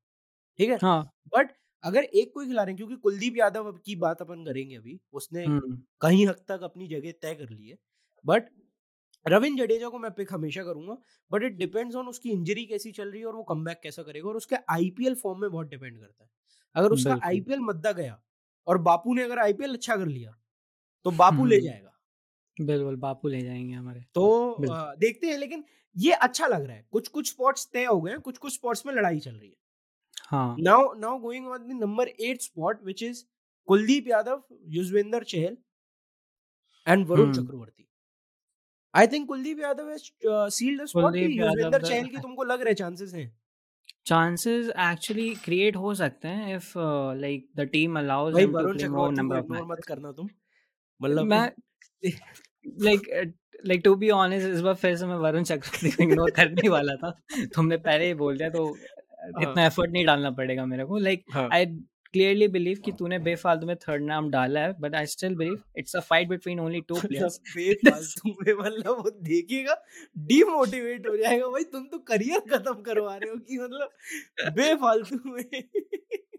ठीक है? हाँ। बट अगर एक को ही खिला रहे हैं क्योंकि कुलदीप यादव की बात अपन करेंगे अभी उसने हम्म। कहीं हद तक अपनी जगह तय कर ली है बट रविंद्र जडेजा को मैं पिक हमेशा करूँगा बट इट डिपेंड्स ऑन उसकी इंजरी कैसी चल रही है और वो कम कैसा करेगा और उसके आईपीएल फॉर्म में बहुत डिपेंड करता है। अगर उसका आईपीएल मद्दा गया और बापू ने अगर आईपीएल अच्छा कर लिया तो बापू ले हम्म। जाएगा। बिल्कुल बापू ले जाएँगे हमारे। तो आ, देखते हैं लेकिन ये अच्छा लग रहा है। कुछ कुछ स्पॉट्स तय हो गए हैं कुछ कुछ स्पॉट्स में लड़ाई चल रही है। हाँ। Now now going on the number eight spot which is Kuldeep Yadav Yuzvendra Chahal and Varun hmm. Chakravarthy. I think Kuldeep Yadav has sealed the spot Yuzvendra Chahal की तुमको लग रहे चांसेस हैं? चांसेस एक्चुअली क्रिएट हो सकते हैं if like the team allows him to play more number of मत करना तुम मतलब मैं like like to be honest इस बार फिर से मैं वरुण चक्रवर्ती को इग्नोर करने वाला था। तुमने पहले ही बोल दिया तो हाँ। इतना एफर्ट नहीं डालना पड़ेगा मेरे को। लाइक आई क्लियरली बिलीव कि तूने बेफालतू में थर्ड नाम डाला है but I still believe it's a fight between only two players बेफालतू में मतलब वो देखेगा डीमोटिवेट हो जाएगा भाई तुम तो करियर खत्म करवा रहे हो कि मतलब बेफालतू में।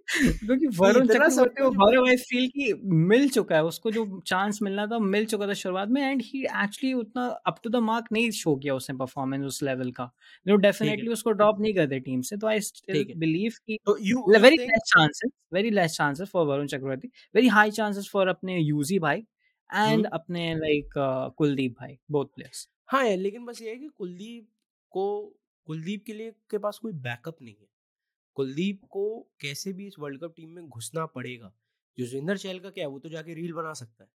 *laughs* क्योंकि *laughs* वरुण चक्रवर्ती को गौरव आई फील कि मिल चुका है उसको जो चांस मिलना था मिल चुका था शुरुआत में एंड ही एक्चुअली उतना अप टू द मार्क नहीं शो किया उसने परफॉर्मेंस उस लेवल का। जो डेफिनेटली उसको ड्रॉप नहीं करते टीम से तो आई स्टिल बिलीव कि very less chances very less chances for Varun Chakravarthy very high chances for अपने यूजी भाई एंड अपने लाइक कुलदीप भाई बोथ प्लेयर्स हाँ लेकिन बस ये है कि कुलदीप को कुलदीप के लिए के पास कोई बैकअप नहीं है। कुलदीप को कैसे भी इस वर्ल्ड कप टीम में घुसना पड़ेगा? युजवेंद्र चहल का क्या है? वो तो जाके रील बना सकता है।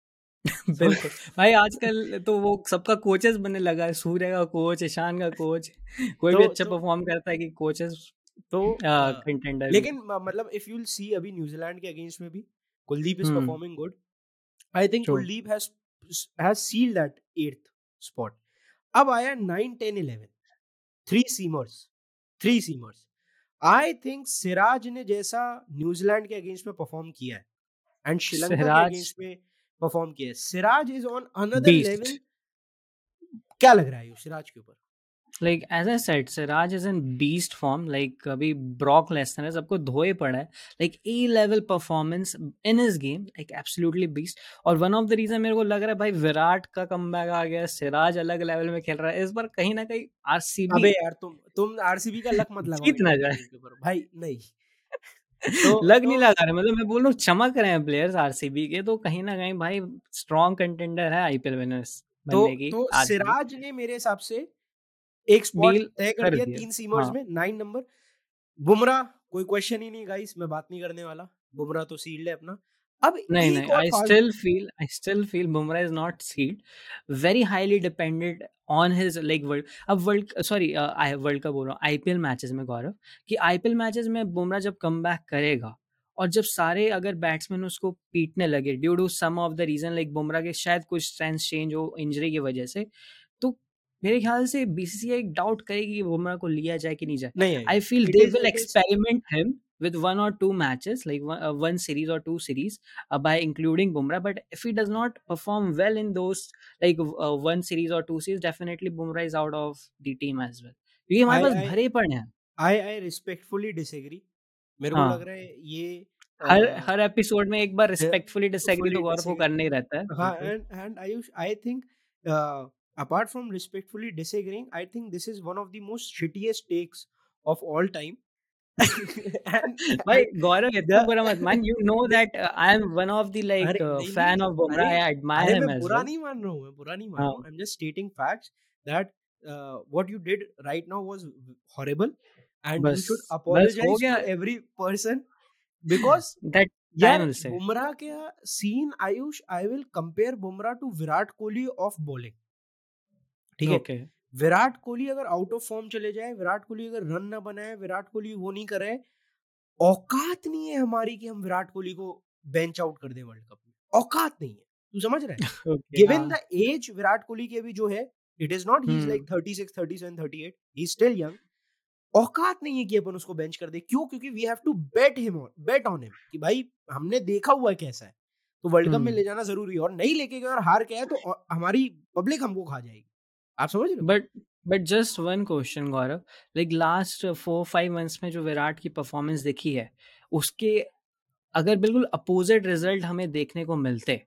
*laughs* बिल्कुल। भाई आजकल तो वो सबका कोचेस बनने लगा है। सूर्य का कोच ईशान का कोच। कोई तो, भी अच्छा तो, परफॉर्म करता है कि कोचेस तो कंटेंडर लेकिन मतलब इफ़ यू सी अभी न्यूजीलैंड के अगेंस्ट में भी Kuldeep is performing good I think Kuldeep has has sealed that eighth spot अब आया 9 10 11 three seamers three seamers I think Siraj ने जैसा न्यूजीलैंड के अगेंस्ट में परफॉर्म किया है एंड श्रीलंका के अगेंस्ट में परफॉर्म किया है। Siraj is on another level क्या लग रहा है सिराज के ऊपर? Like as I said Siraj is in beast form like अभी ब्रॉक लेसनर है सबको धोए पड़ा है। Like a level performance in his game like absolutely beast और वन ऑफ़ द रीजन मेरे को लग रहा है भाई विराट का कमबैक आ गया सिराज अलग लेवल में खेल रहा है। इस बार कहीं ना कहीं आरसीबी अबे यार तुम तुम आरसीबी का लक मत लगाओ कितना जाए। भाई नहीं। *laughs* तो लग तो, नहीं लगा रहे मतलब मैं बोल रहा हूँ चमक रहे हैं प्लेयर्स आरसीबी के तो कहीं ना कहीं भाई स्ट्रॉन्ग कंटेंडर है आईपीएल विनर्स तो, तो सिराज ने मेरे हिसाब से एक स्पॉट तय कर दिया तीन सीमर्स हाँ. में नाइन नंबर। बुमराह कोई क्वेश्चन ही नहीं गाइस मैं बात नहीं करने वाला। बुमराह तो सील्ड है अपना। अब नहीं नहीं I still feel I still feel Bumrah is not sealed very highly dependent on his like world अब वर्ल्ड सॉरी आई वर्ल्ड का बोल रहा हूँ आईपीएल मैचेस में गौरव कि आईपीएल मैचेस में बुमराह जब कम करेगा और जब सारे अगर बैट्समैन उसको पीटने लगे due to some of the reason like Bumrah के शायद कुछ स्ट्रेंथ चेंज हो इंजरी की वजह से मेरे ख्याल से बीसीसीआई डाउट करेगी कि बुमराह को लिया जाए कि नहीं जाए नहीं I feel they will experiment him with one or two matches like one, uh, one series or two series uh, by including Bumrah but if he does not perform well in those like uh, one series or two series definitely Bumrah is out of the team as well क्योंकि हमारे पास भरे पड़े हैं I I respectfully disagree मेरे को लग रहा है ये हर हर एपिसोड में एक बार रिस्पेक्टफुली डिसएग्री तो गौरव को करना ही रहता है हाँ and and Ayush I think apart from respectfully disagreeing, I think this is one of the most shittiest takes of all time. and *laughs* Bhai, Gaurav, the, बुरा मत मान you know that uh, I am one of the like uh, fan of Bumrah I admire him as बुरा नहीं मान रहा हूँ मैं बुरा नहीं मान रहा हूँ I'm just stating facts that uh, what you did right now was horrible and बस, you should apologize to every person because *laughs* that यार बुमराह के scene Ayush I will compare Bumrah to Virat Kohli of bowling ठीक है? okay. Virat Kohli अगर out of form चले जाए विराट कोहली अगर run ना बनाए विराट कोहली वो नहीं करे औकात नहीं है हमारी कि हम विराट कोहली को बेंच आउट कर दें वर्ल्ड कप में। औकात नहीं है। तू समझ रहा है? Given the age Virat Kohli की अभी जो है it is not he is like 36 37 38 he is still young औकात नहीं है कि अपन उसको बेंच कर दे। क्यों? क्योंकि we have to bet him on bet on him कि भाई हमने देखा हुआ है कैसा है। तो वर्ल्ड कप में ले जाना ज़रूरी है और नहीं लेके गए और हार के आए तो हमारी पब्लिक हमको खा जाएगी। आप समझ रहे but but just one question Gaurav like last four five months में जो विराट की परफॉर्मेंस देखी है उसके अगर बिल्कुल अपोजिट रिज़ल्ट हमें देखने को मिलते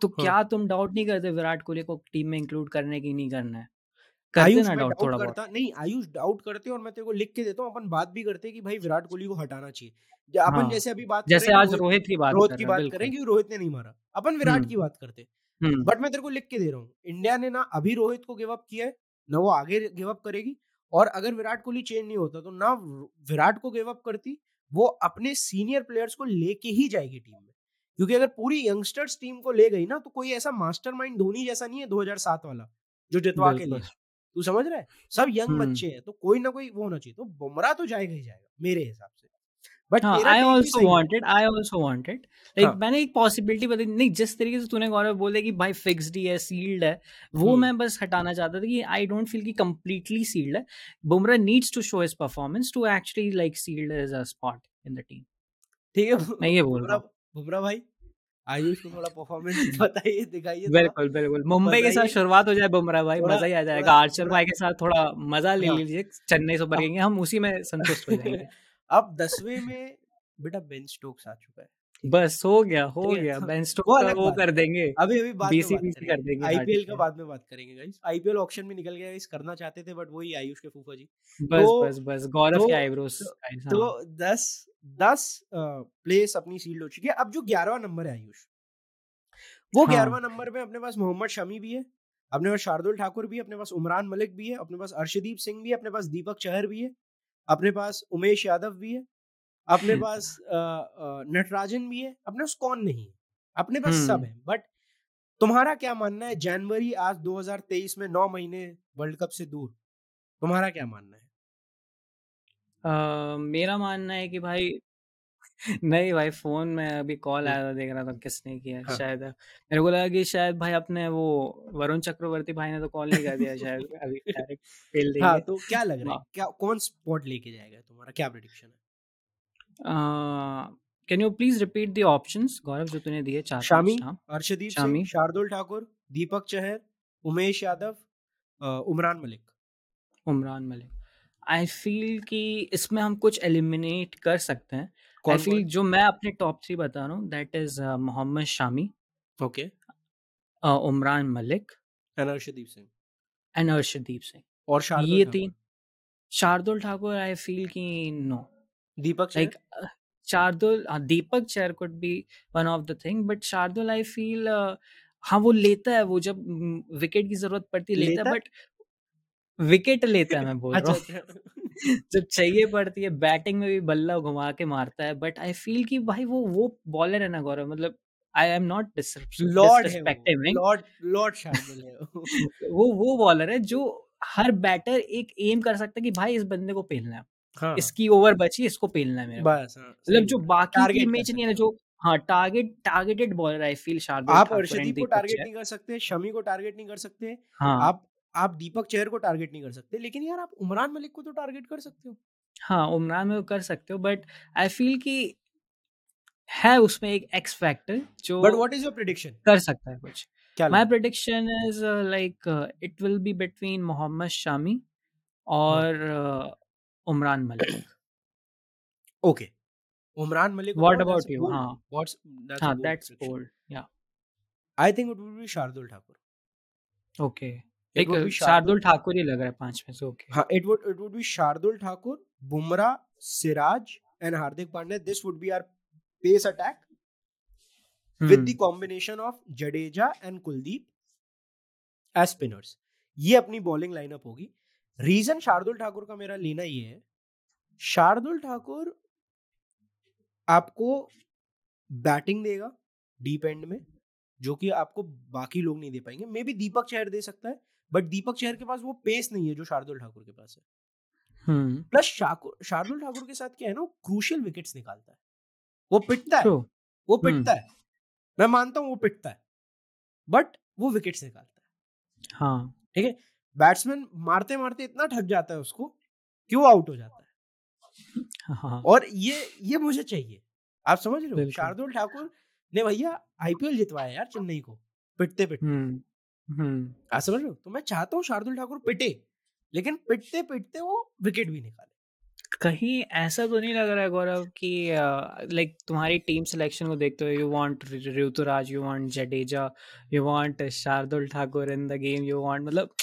तो हाँ. क्या तुम डाउट नहीं करते विराट कोहली को टीम में इंक्लूड करने की नहीं करना है? करते ना डाउट थोड़ा करता नहीं आयुष डाउट करते और मैं तेरे को लिख के देता हूँ अपन बात भी करते कि भाई विराट कोहली को हटाना चाहिए। अपन हाँ, जैसे अभी बात जैसे आज रोहित की बात रोहित की बात करें कि रोहित ने नहीं मारा अपन विराट हम्म। की बात करते बट हम्म। मैं तेरे को लिख के दे रहा हूँ। इंडिया ने ना अभी रोहित को गिव अप किया है ना वो आगे गिव अप करेगी और अगर विराट कोहली चेंज नहीं होता तो ना विराट को गिव अप करती वो अपने सीनियर प्लेयर्स को लेके ही जाएगी टीम में। क्योंकि अगर पूरी यंगस्टर्स टीम को ले गई ना तो कोई ऐसा मास्टरमाइंड धोनी जैसा नहीं है 2007 वाला जो जितवा के लिए तू समझ रहा है? सब यंग बच्चे हैं तो कोई ना कोई वो होना चाहिए तो बुमराह तो जाएगा ही जाएगा मेरे हिसाब से। But I I wanted like मैंने एक पॉसिबिलिटी बताई नहीं जिस तरीके से तूने गौरव बोले कि भाई फिक्स्ड ही है सील्ड है। वो मैं बस हटाना चाहता था कि आई डोंट फील कि कंप्लीटली सील्ड है। Bumrah needs to show his performance to actually like sealed is a spot in the team ठीक है मैं ये बोल रहा हूँ। बुमराह भाई आयुष को थोड़ा परफॉर्मेंस *laughs* बताइए दिखाइए बिल्कुल बिल्कुल। मुंबई के साथ शुरुआत हो जाए बुमराह भाई मज़ा ही आ जाएगा। आर्चर भाई के साथ थोड़ा मज़ा ले हाँ। लीजिए चेन्नई सुपर किंग हम उसी में संतुष्ट हो *laughs* जाएँगे। अब दसवें में बेटा बेन स्टोक्स आ चुका है बस हो गया हो गया बेन स्टोक्स का वो कर देंगे अभी अभी बात बीसीबीसी कर देंगे आईपीएल का बाद में बात करेंगे गाइस आईपीएल ऑक्शन में निकल गया गाइस करना चाहते थे बट वही आयुष के फूफा जी। बस तो, बस बस गौरव तो, के आईब्रोस तो 10 10 प्लेस अपनी सील्ड हो चुकी है। अब जो 11वां नंबर है आयुष वो हाँ। ग्यारहवा नंबर पे अपने पास मोहम्मद शमी भी है अपने पास शार्दुल ठाकुर भी है अपने पास उमरान मलिक भी है अपने पास अर्शदीप सिंह भी है अपने पास दीपक चहर भी है। अपने पास उमेश यादव भी है अपने *laughs* पास नटराजन भी है अपने पास कौन नहीं है अपने पास सब हम्म। है बट तुम्हारा क्या मानना है जनवरी आज 2023 में नौ महीने वर्ल्ड कप से दूर तुम्हारा क्या मानना है uh, मेरा मानना है कि भाई नहीं भाई फ़ोन में अभी कॉल आया था देख रहा था किसने किया हाँ। शायद। मेरे को लगा कि शायद भाई अपने वो वरुण चक्रवर्ती भाई ने तो कॉल नहीं कर दिया शायद अभी डायरेक्ट फेल देंगे हाँ तो क्या लग रहा है क्या कौन स्पॉट लेके जाएगा तुम्हारा क्या प्रेडिक्शन है? Can you please repeat the options Gaurav जो तूने दिए चार शामी अर्शदीप सिंह शार्दुल ठाकुर दीपक चहर उमेश यादव उमरान मलिक। उमरान मलिक। आई फील कि इसमें हम कुछ एलिमिनेट कर सकते हैं। आई फील जो मैं अपने टॉप थ्री बता रहा हूँ that is Mohammed Shami okay. Umran Malik and Arshdeep Singh. And Arshdeep Singh. और शार्दुल ये तीन शार्दुल ठाकुर आई फील कि no Deepak like Shardul Deepak Chahar could be one of the thing but Shardul I feel हाँ वो लेता है वो जब विकेट की ज़रूरत पड़ती है लेता है बट विकेट लेता है मैं बोल *laughs* रहा अच्छा, हूँ। अच्छा। जब चाहिए पड़ती है बैटिंग में भी बल्ला घुमा के मारता है बट आई फील कि भाई वो वो बॉलर है ना गौरव मतलब I am not disrespecting lord lord *laughs* वो। वो बॉलर है जो हर बैटर एक एम कर सकता है कि भाई इस बंदे को पेलना है। हाँ. इसकी ओवर बची इसको पेलना है मेरे बस हाँ, मतलब जो बाकी इमेज नहीं है ना जो हाँ। Target targeted bowler I feel Shardul आप अर्शदीप को टारगेट नहीं कर सकते शमी को टारगेट नहीं कर सकते हाँ। आप आप दीपक चेहर को टारगेट नहीं कर सकते लेकिन यार आप उमरान मलिक को तो टारगेट कर सकते हो। हाँ उमरान मलिक कर सकते हो बट आई फील कि है उसमें एक एक्स फैक्टर जो but what is your prediction कर सकता है कुछ। My prediction is like it will be between Mohammed Shami और Umran Malik. Okay Umran Malik what about you हाँ। व्हाट्स हाँ दैट्स बोल्ड या I think it will be Shardul Thakur okay एक शार्दुल ठाकुर ही लग रहा है पाँच में से ओके हाँ it would it would be Shardul Thakur Bumrah Siraj and Hardik Pandya this would be our pace attack with the combination of Jadeja and Kuldeep as spinners ये अपनी बॉलिंग लाइनअप होगी। रीजन शार्दुल ठाकुर का मेरा लेना ये है। शार्दुल ठाकुर आपको बैटिंग देगा डीप एंड में जो कि आपको बाकी लोग नहीं दे पाएँगे। मे बी दीपक चहर दे सकता है। बट दीपक चहर के पास वो पेस नहीं है जो शार्दुल ठाकुर के पास है। प्लस शार्दुल ठाकुर के साथ क्या है ना क्रूशियल विकेट्स निकालता है। वो पिटता है। वो पिटता है। मैं मानता हूँ वो पिटता है। बट वो विकेट्स निकालता है। हाँ। ठीक है? बैट्समैन मारते मारते इतना ठग जाता है उसको कि वो आउट हो जाता है। हाँ। और ये ये मुझे चाहिए। आप समझ रहे हो? शार्दुल ठाकुर ने भैया आईपीएल जितवाया यार चेन्नई को पिटते पिटते हम्म। समझ रहे हो? तो मैं चाहता हूँ शार्दुल ठाकुर पिटे लेकिन पिटते पिटते वो विकेट भी निकाले। कहीं ऐसा तो नहीं लग रहा है गौरव कि लाइक तुम्हारी टीम सिलेक्शन को देखते हुए you want Ruturaj you want Jadeja you want Shardul Thakur in the game you want मतलब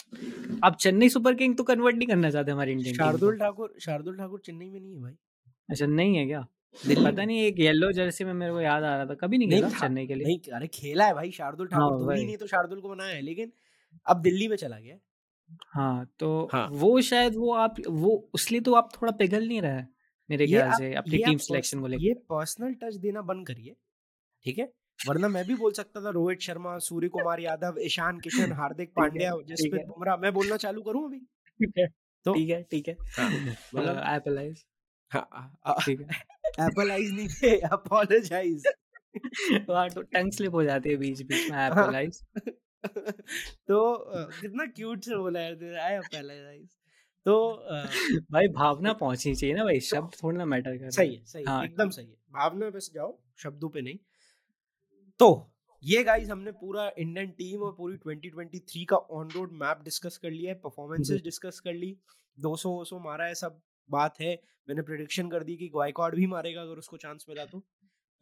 आप चेन्नई सुपर किंग तो कन्वर्ट नहीं करना चाहते हमारी इंडियन शार्दुल ठाकुर शार्दुल ठाकुर चेन्नई में नहीं है भाई। अच्छा नहीं है क्या? *laughs* पता नहीं एक येलो जर्सी में मेरे को याद आ रहा था। कभी नहीं नहीं खेला था। चेन्नई के लिए। नहीं अरे खेला है भाई शार्दुल हाँ ठाकुर धोनी वही। ने तो शार्दुल को बनाया है लेकिन अब दिल्ली में चला गया। हाँ तो हाँ। वो शायद वो आप वो उसलिए तो आप थोड़ा पिघल नहीं रहा है मेरे ख्याल से अपनी टीम सिलेक्शन को लेकर। ये पर्सनल टच देना बंद करिए ठीक है? वरना मैं भी बोल सकता था रोहित शर्मा सूर्य कुमार यादव ईशान किशन *laughs* हार्दिक पांड्या जसप्रीत बुमराह मैं बोलना चालू करूँ अभी? ठीक *laughs* है तो ठीक है ठीक है। हाँ मतलब एप्पल आइज़ हाँ ठीक है एप्पलाइज *laughs* नहीं *laughs* थे अपोलोजाइज वहाँ तो टंग स्लिप हो जाती है बीच बीच में आइज़ *laughs* तो कितना क्यूट से बोला है आई अपोलोजाइज तो भाई भावना पहुंचनी चाहिए ना भाई शब्द थोड़ा ना मैटर कर सही है। सही हाँ एकदम सही है। भावना पे से जाओ शब्दों पे नहीं। तो ये गाइस हमने पूरा इंडियन टीम और पूरी 2023 का ऑन रोड मैप डिस्कस कर लिया है परफॉर्मेंसेस डिस्कस कर ली 200 200 मारा है सब। बात है मैंने प्रिडिक्शन कर दी कि गायकॉड भी मारेगा अगर उसको चांस मिला तो।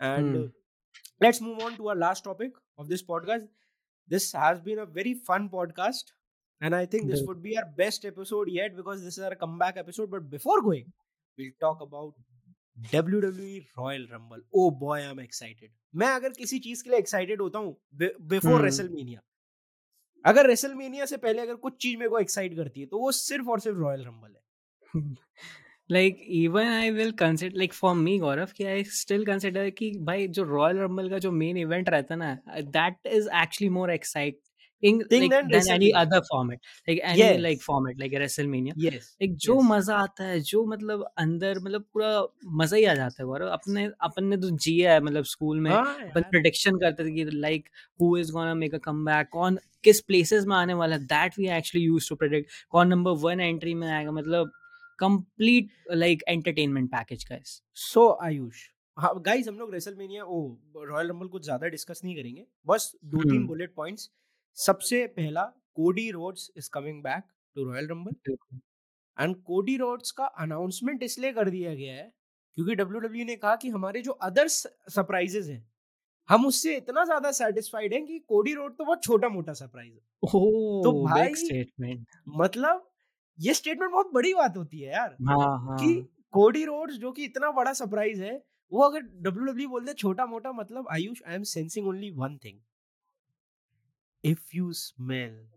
And let's move on to our last topic of this podcast this has been a very fun podcast and I think this would be our best episode yet because this is our come episode but before going will talk about W W royal rumble oh boy I मैं अगर किसी चीज़ के लिए excited होता हूँ before WrestleMania अगर WrestleMania से पहले अगर कुछ चीज़ मेरे को एक्साइट करती है तो वो सिर्फ़ और सिर्फ़ रॉयल रंबल है। Like even I will consider like for me Gaurav कि आई स्टिल कंसिडर कि भाई जो रॉयल रंबल का जो मेन इवेंट रहता है ना that is actually more exciting Thing like than than any WrestleMania. other format like any Yes. like format like WrestleMania Yes. एक जो Yes. मज़ा आता है जो मतलब अंदर मतलब पूरा मज़ा ही आ जाता है गौरव अपने अपन ने तो जिया है मतलब स्कूल में हाँ अपन प्रिडिक्शन करते थे कि like who is gonna make a comeback कौन किस प्लेसेस में आने वाला है that we actually use to predict कौन नंबर वन एंट्री में आएगा मतलब complete like entertainment package guys so Ayush हाँ गाइस हम लोग रेसलमेनिया ओ रॉयल रंबल कुछ ज़्यादा डिस्कस नहीं करेंगे। बस दो तीन हम्म। बुलेट पॉइंट्स सबसे पहला Cody Rhodes is coming back to royal rumble and Cody Rhodes का अनाउंसमेंट इसलिए कर दिया गया है क्योंकि डब्ल्यू ने कहा कि हमारे जो अदर सरप्राइजेज हैं हम उससे इतना ज़्यादा सेटिस्फाइड हैं कि कोडी रोड तो बहुत छोटा मोटा सरप्राइज़ है oh, तो भाई मतलब ये स्टेटमेंट बहुत बड़ी बात होती है यार हाँ कि हाँ। कोडी रोड्स जो कि इतना बड़ा सरप्राइज़ है वो अगर डब्ल्यू डब्ल्यू बोलते छोटा मोटा मतलब Ayush I am sensing only one thing if you smell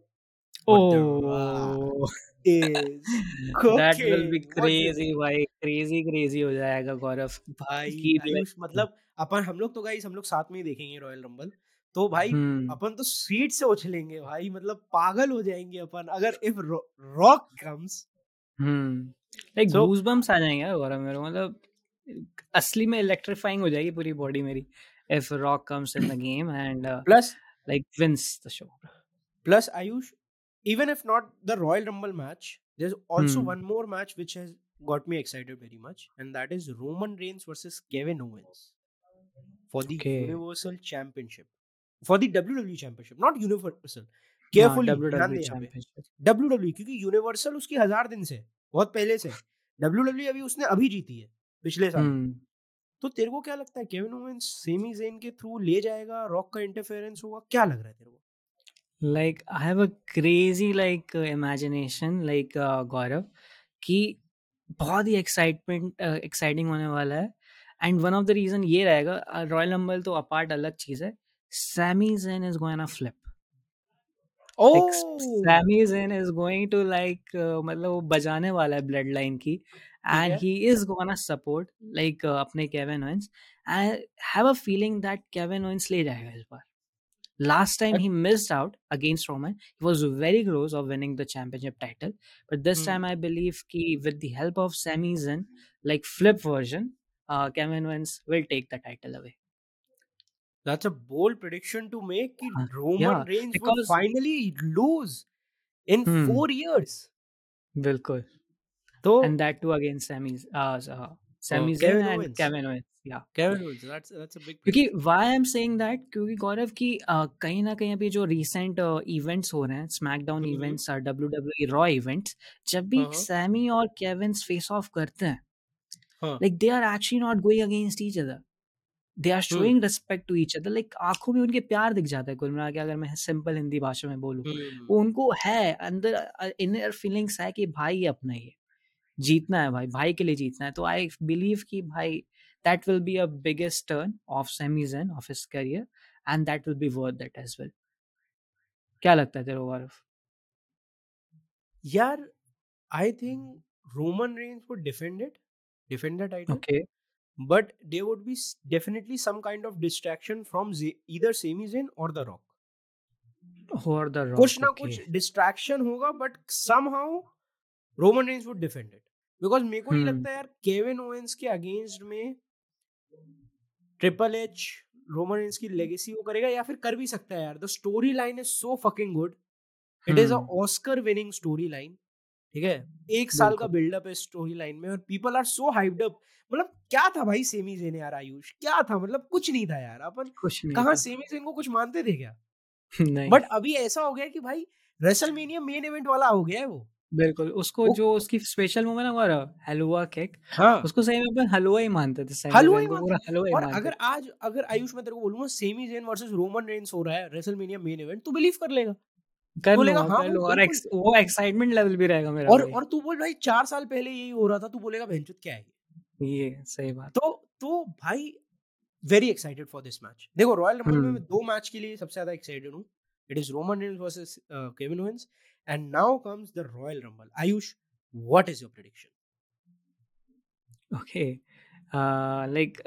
crazy think भाई क्रेजी क्रेजी हो जाएगा गौरव भाई आयुष मतलब अपन हम लोग तो गाइस हम लोग साथ में ही देखेंगे रॉयल रंबल तो भाई हम्म। अपन तो स्वीट से उछलेंगे भाई मतलब पागल हो जाएँगे अपन अगर if Rock comes like goosebumps आ जाएँगे और मेरे मतलब असली में इलेक्ट्रिफाइंग हो जाएगी पूरी बॉडी मेरी if Rock comes in the game and plus like wins the show plus Ayush even if not the royal rumble match there is also one more match which has got me excited very much and that is Roman Reigns versus Kevin Owens for the universal championship For the WWE Championship, not Universal. हाँ Carefully, ध्यान WWE दे यहाँ पे। Championship WWE क्योंकि universal उसकी हज़ार दिन से बहुत पहले से। WWE अभी उसने अभी जीती है पिछले साल। हम्म। तो तेरे को क्या लगता है केविन ओवेंस सेमी जेन के थ्रू ले जाएगा? रॉक का इंटरफेरेंस होगा? क्या लग रहा है तेरे को? Like i have a crazy like uh, imagination like uh, गौरव कि बहुत ही एक्साइटमेंट एक्साइटिंग होने वाला है। And one of the reason ये रहेगा रॉयल नंबल तो अपार्ट अलग चीज़ है Sami Zayn is going flip like oh Sami Zayn is going to like uh, मतलब वो बजाने वाला है ब्लड लाइन की ठीक and है he is gonna support like uh, अपने Kevin Owens I have a feeling that Kevin Owens ले जाएगा इस बार last time he missed out against Roman he was very close of winning the championship title but this hmm time I believe कि with the help of Sami Zayn like flip version uh, Kevin Owens will take the title away That's a bold prediction to make Uh, Roman yeah Reigns would because finally lose in hmm four years. बिल्कुल तो and that too against Sami Sami Zayn and Owens. Kevin Owens. Yeah. Kevin Owens. That's that's a big. क्योंकि why I'm saying that क्योंकि गौरव की uh, कहीं ना कहीं अभी जो recent uh, हो रहे हैं स्मैकडाउन इवेंट्स और डब्ल्यू रॉ इवेंट्स जब भी सैमी और केविन फेस ऑफ़ करते हैं like they are actually not going against each other they are showing respect to each other like आँखों में उनके प्यार दिख जाता है कुल मिला के अगर मैं सिंपल हिंदी भाषा में बोलूँ। वो उनको है अंदर इनर फीलिंग्स है कि भाई ये अपना ही है। जीतना है भाई भाई के लिए जीतना है। तो आई बिलीव कि भाई that will be a biggest turn of Sami Zayn of his career and that will be worth that as well क्या लगता है तेरे गौरव यार I think Roman Reigns would defend it defend the title okay but they would be definitely some kind of distraction from इधर Sami Zayn और the Rock और the Rock कुछ ना कुछ डिस्ट्रैक्शन होगा but somehow Roman Reigns would defend it because मेरे को नहीं लगता यार केविन ओवेंस के अगेंस्ट में ट्रिपल एच रोमन रेंज की लेगेसी वो करेगा या फिर कर भी सकता है यार। The storyline is so fucking good it is a Oscar winning storyline ठीक है? एक साल का बिल्डअप है स्टोरी लाइन में और people are so hyped up. मतलब क्या था भाई सेमी जेन यार आयुष? क्या था? मतलब कुछ नहीं था यार। अपन कहा सेमी जेन को कुछ मानते थे क्या? नहीं। बट अभी ऐसा हो गया कि भाई रेसलमेनिया मेन इवेंट वाला हो गया है वो। बिल्कुल उसको जो उसकी स्पेशल मूवमेंट है हमारा हलवा केक हाँ। उसको सही में अपन हलवा ही मानते थे हलवा ही हलवा ही और अगर आज अगर आयुष मैं तेरे को बोलूँगा Sami Zayn versus Roman Reigns हो रहा है रेसलमेनिया मेन इवेंट तू बिलीव कर लेगा। कर बोलेगा हाँ कर लो और एक्स, वो एक्साइटमेंट लेवल भी रहेगा मेरा और और तू बोल भाई चार साल पहले यही हो रहा था तू बोलेगा भैंचुत क्या है ये? सही बात। तो तो भाई very excited for this match देखो रॉयल रंबल में मैं दो मैच के लिए सबसे ज़्यादा एक्साइटेड हूँ। It is Roman Reigns versus Kevin Owens now comes the Royal Rumble. Ayush, what is your prediction? Okay. Uh, like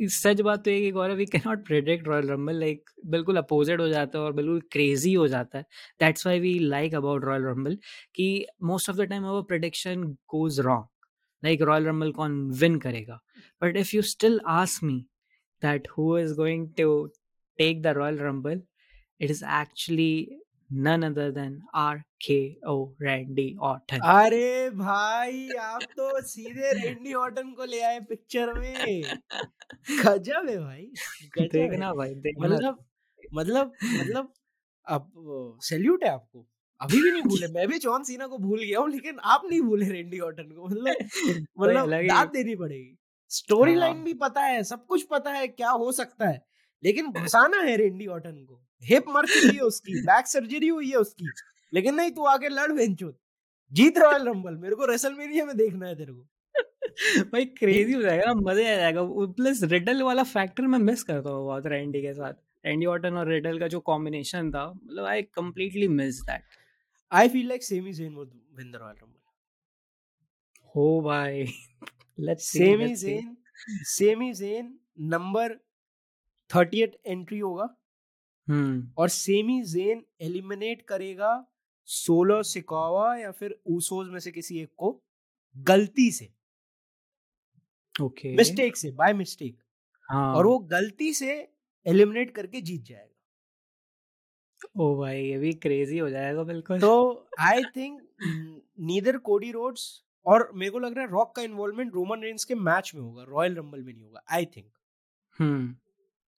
सच बात तो ये कि Gaurav we can not predict royal rumble like बिल्कुल अपोजिट हो जाता है और बिल्कुल क्रेजी हो जाता है। That's why we like about royal rumble कि most of the time our prediction goes wrong like royal rumble कौन विन करेगा? But if you still ask me that who is going to take the royal rumble it is actually none other than RKO Randy Orton. अरे भाई आप तो सीधे रेंडी Orton को ले आए पिक्चर में। गजब है भाई गजब देखना भाई देखना। मतलब मतलब मतलब अब सैल्यूट है आपको। अभी भी नहीं भूले मैं भी जॉन सीना को भूल गया हूँ लेकिन आप नहीं भूले रेंडी ऑर्टन को। मतलब *laughs* मतलब दाद देनी पड़ेगी। स्टोरी लाइन हाँ। भी पता है सब कुछ पता है क्या हो सकता है। लेकिन घुसाना है रेंडी ऑर्टन को। हिप मर चुकी है उसकी बैक सर्जरी हुई है उसकी। लेकिन नहीं तू आके लड़ वेंचो जीत रॉयल रंबल मेरे को रेसलमेनिया में देखना है तेरे को। *laughs* भाई क्रेजी हो जाएगा ना मज़े आ जाएगा। प्लस रिडल वाला फैक्टर मैं मिस करता हूँ बहुत रैंडी के साथ। रैंडी ऑर्टन और रिडल का जो कॉम्बिनेशन था मतलब I completely miss that I feel like Sami Zayn would win the royal rumble हो भाई। Let's Sami Zayn Sami Zayn number thirty entry होगा। और सेमी जेन एलिमिनेट करेगा सोलो सिकावा या फिर ऊसोज में से किसी एक को गलती से। Okay okay. मिस्टेक से बाय मिस्टेक हाँ। और वो गलती से एलिमिनेट करके जीत जाएगा। ओ भाई ये भी क्रेजी हो जाएगा बिल्कुल। तो I think neither Cody Rhodes और मेरे को लग रहा है रॉक का इन्वॉल्वमेंट रोमन रेंस के मैच में होगा रॉयल रंबल में नहीं होगा आई थिंक हम्म।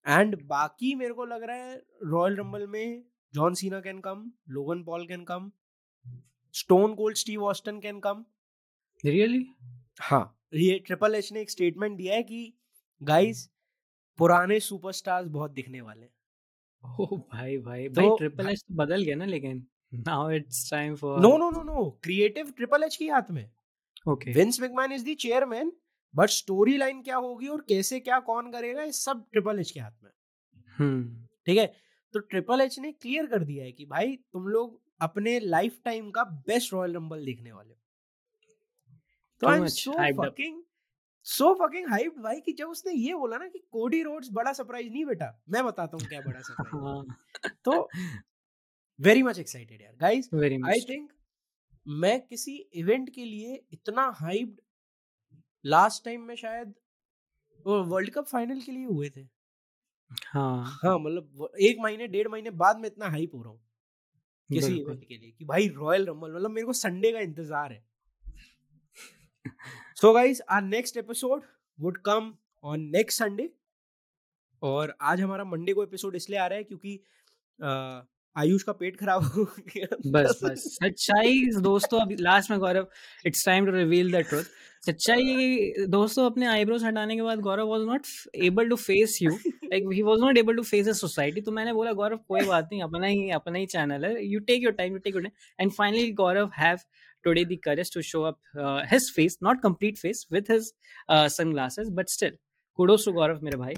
एंड बाकी मेरे को लग रहा है रॉयल रंबल में John Cena can come Logan Paul can come Stone Cold Steve Austin can come really हाँ ये ट्रिपल एच ने एक स्टेटमेंट दिया है कि गाइस पुराने सुपरस्टार्स बहुत दिखने वाले ओह भाई भाई तो, भाई ट्रिपल एच तो बदल गया ना लेकिन now it's time for no no no no creative Triple H की हाथ में। Okay Vince McMahon is the chairman but storyline क्या होगी और कैसे क्या कौन करेगा ये सब ट्रिपल एच के हाथ में। हम्म। ठीक है? तो ट्रिपल एच ने क्लियर कर दिया है कि भाई तुम लोग अपने लाइफ टाइम का बेस्ट रॉयल रंबल देखने वाले तो I am so fucking so fucking hyped भाई कि जब उसने ये बोला ना कि कोडी रोड्स बड़ा सरप्राइज़ नहीं बेटा मैं बताता हूँ क्या बड़ा सरप्राइज़ तो वेरी मच एक्साइटेड यार। गाइस आई थिंक मैं किसी इवेंट के लिए इतना हाइप्ड लास्ट टाइम में शायद वर्ल्ड कप फाइनल के लिए हुए थे। हाँ। हाँ मतलब एक महीने डेढ़ महीने बाद में इतना हाइप हो रहा हूँ। किसी इवेंट के लिए कि भाई रॉयल रंबल मतलब मेरे को संडे का इंतज़ार है। *laughs* So guys our next episode would come on next sunday और आज हमारा मंडे को एपिसोड इसलिए आ रहा है क्योंकि आयुष का पेट खराब हो बस बस। सच्चाई दोस्तों अभी लास्ट में Gaurav it's time to reveal the truth सच्चाई दोस्तों अपने आईब्रोज हटाने के बाद Gaurav was not able to face you like he was not able to face the society तो मैंने बोला गौरव कोई बात नहीं अपना ही अपना ही चैनल है। You take your time you take your time and finally Gaurav have today the courage to show up uh, his face not complete face with his uh, sunglasses. But to gaurav mere bhai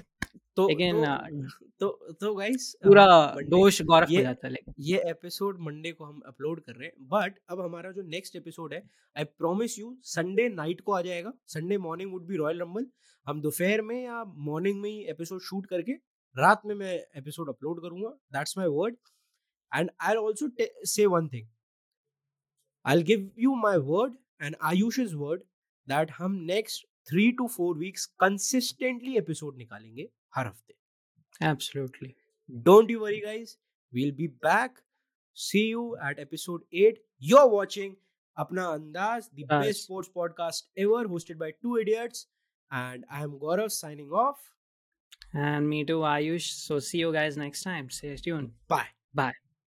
तो Again, *laughs* तो, तो तो guys पूरा दोष गौरव हो जाता है लेकिन। ये एपिसोड मंडे को हम अपलोड कर रहे हैं बट अब हमारा जो नेक्स्ट एपिसोड है I promise you Sunday night को आ जाएगा। Sunday morning would be royal rumble हम दोपहर में या मॉर्निंग में ही एपिसोड शूट करके रात में मैं एपिसोड अपलोड करूँगा। That's my word and I also say one thing I give you my word and Ayush word that हम next three two four weeks consistently episode निकालेंगे। harafte. Absolutely. Don't you worry, guys. We'll be back. See you at episode 8. You're watching Apna Andaz, the best sports podcast ever, hosted by two idiots. And I'm Gaurav signing off. And me too, Ayush. So see you guys next time. Stay tuned. Bye. Bye.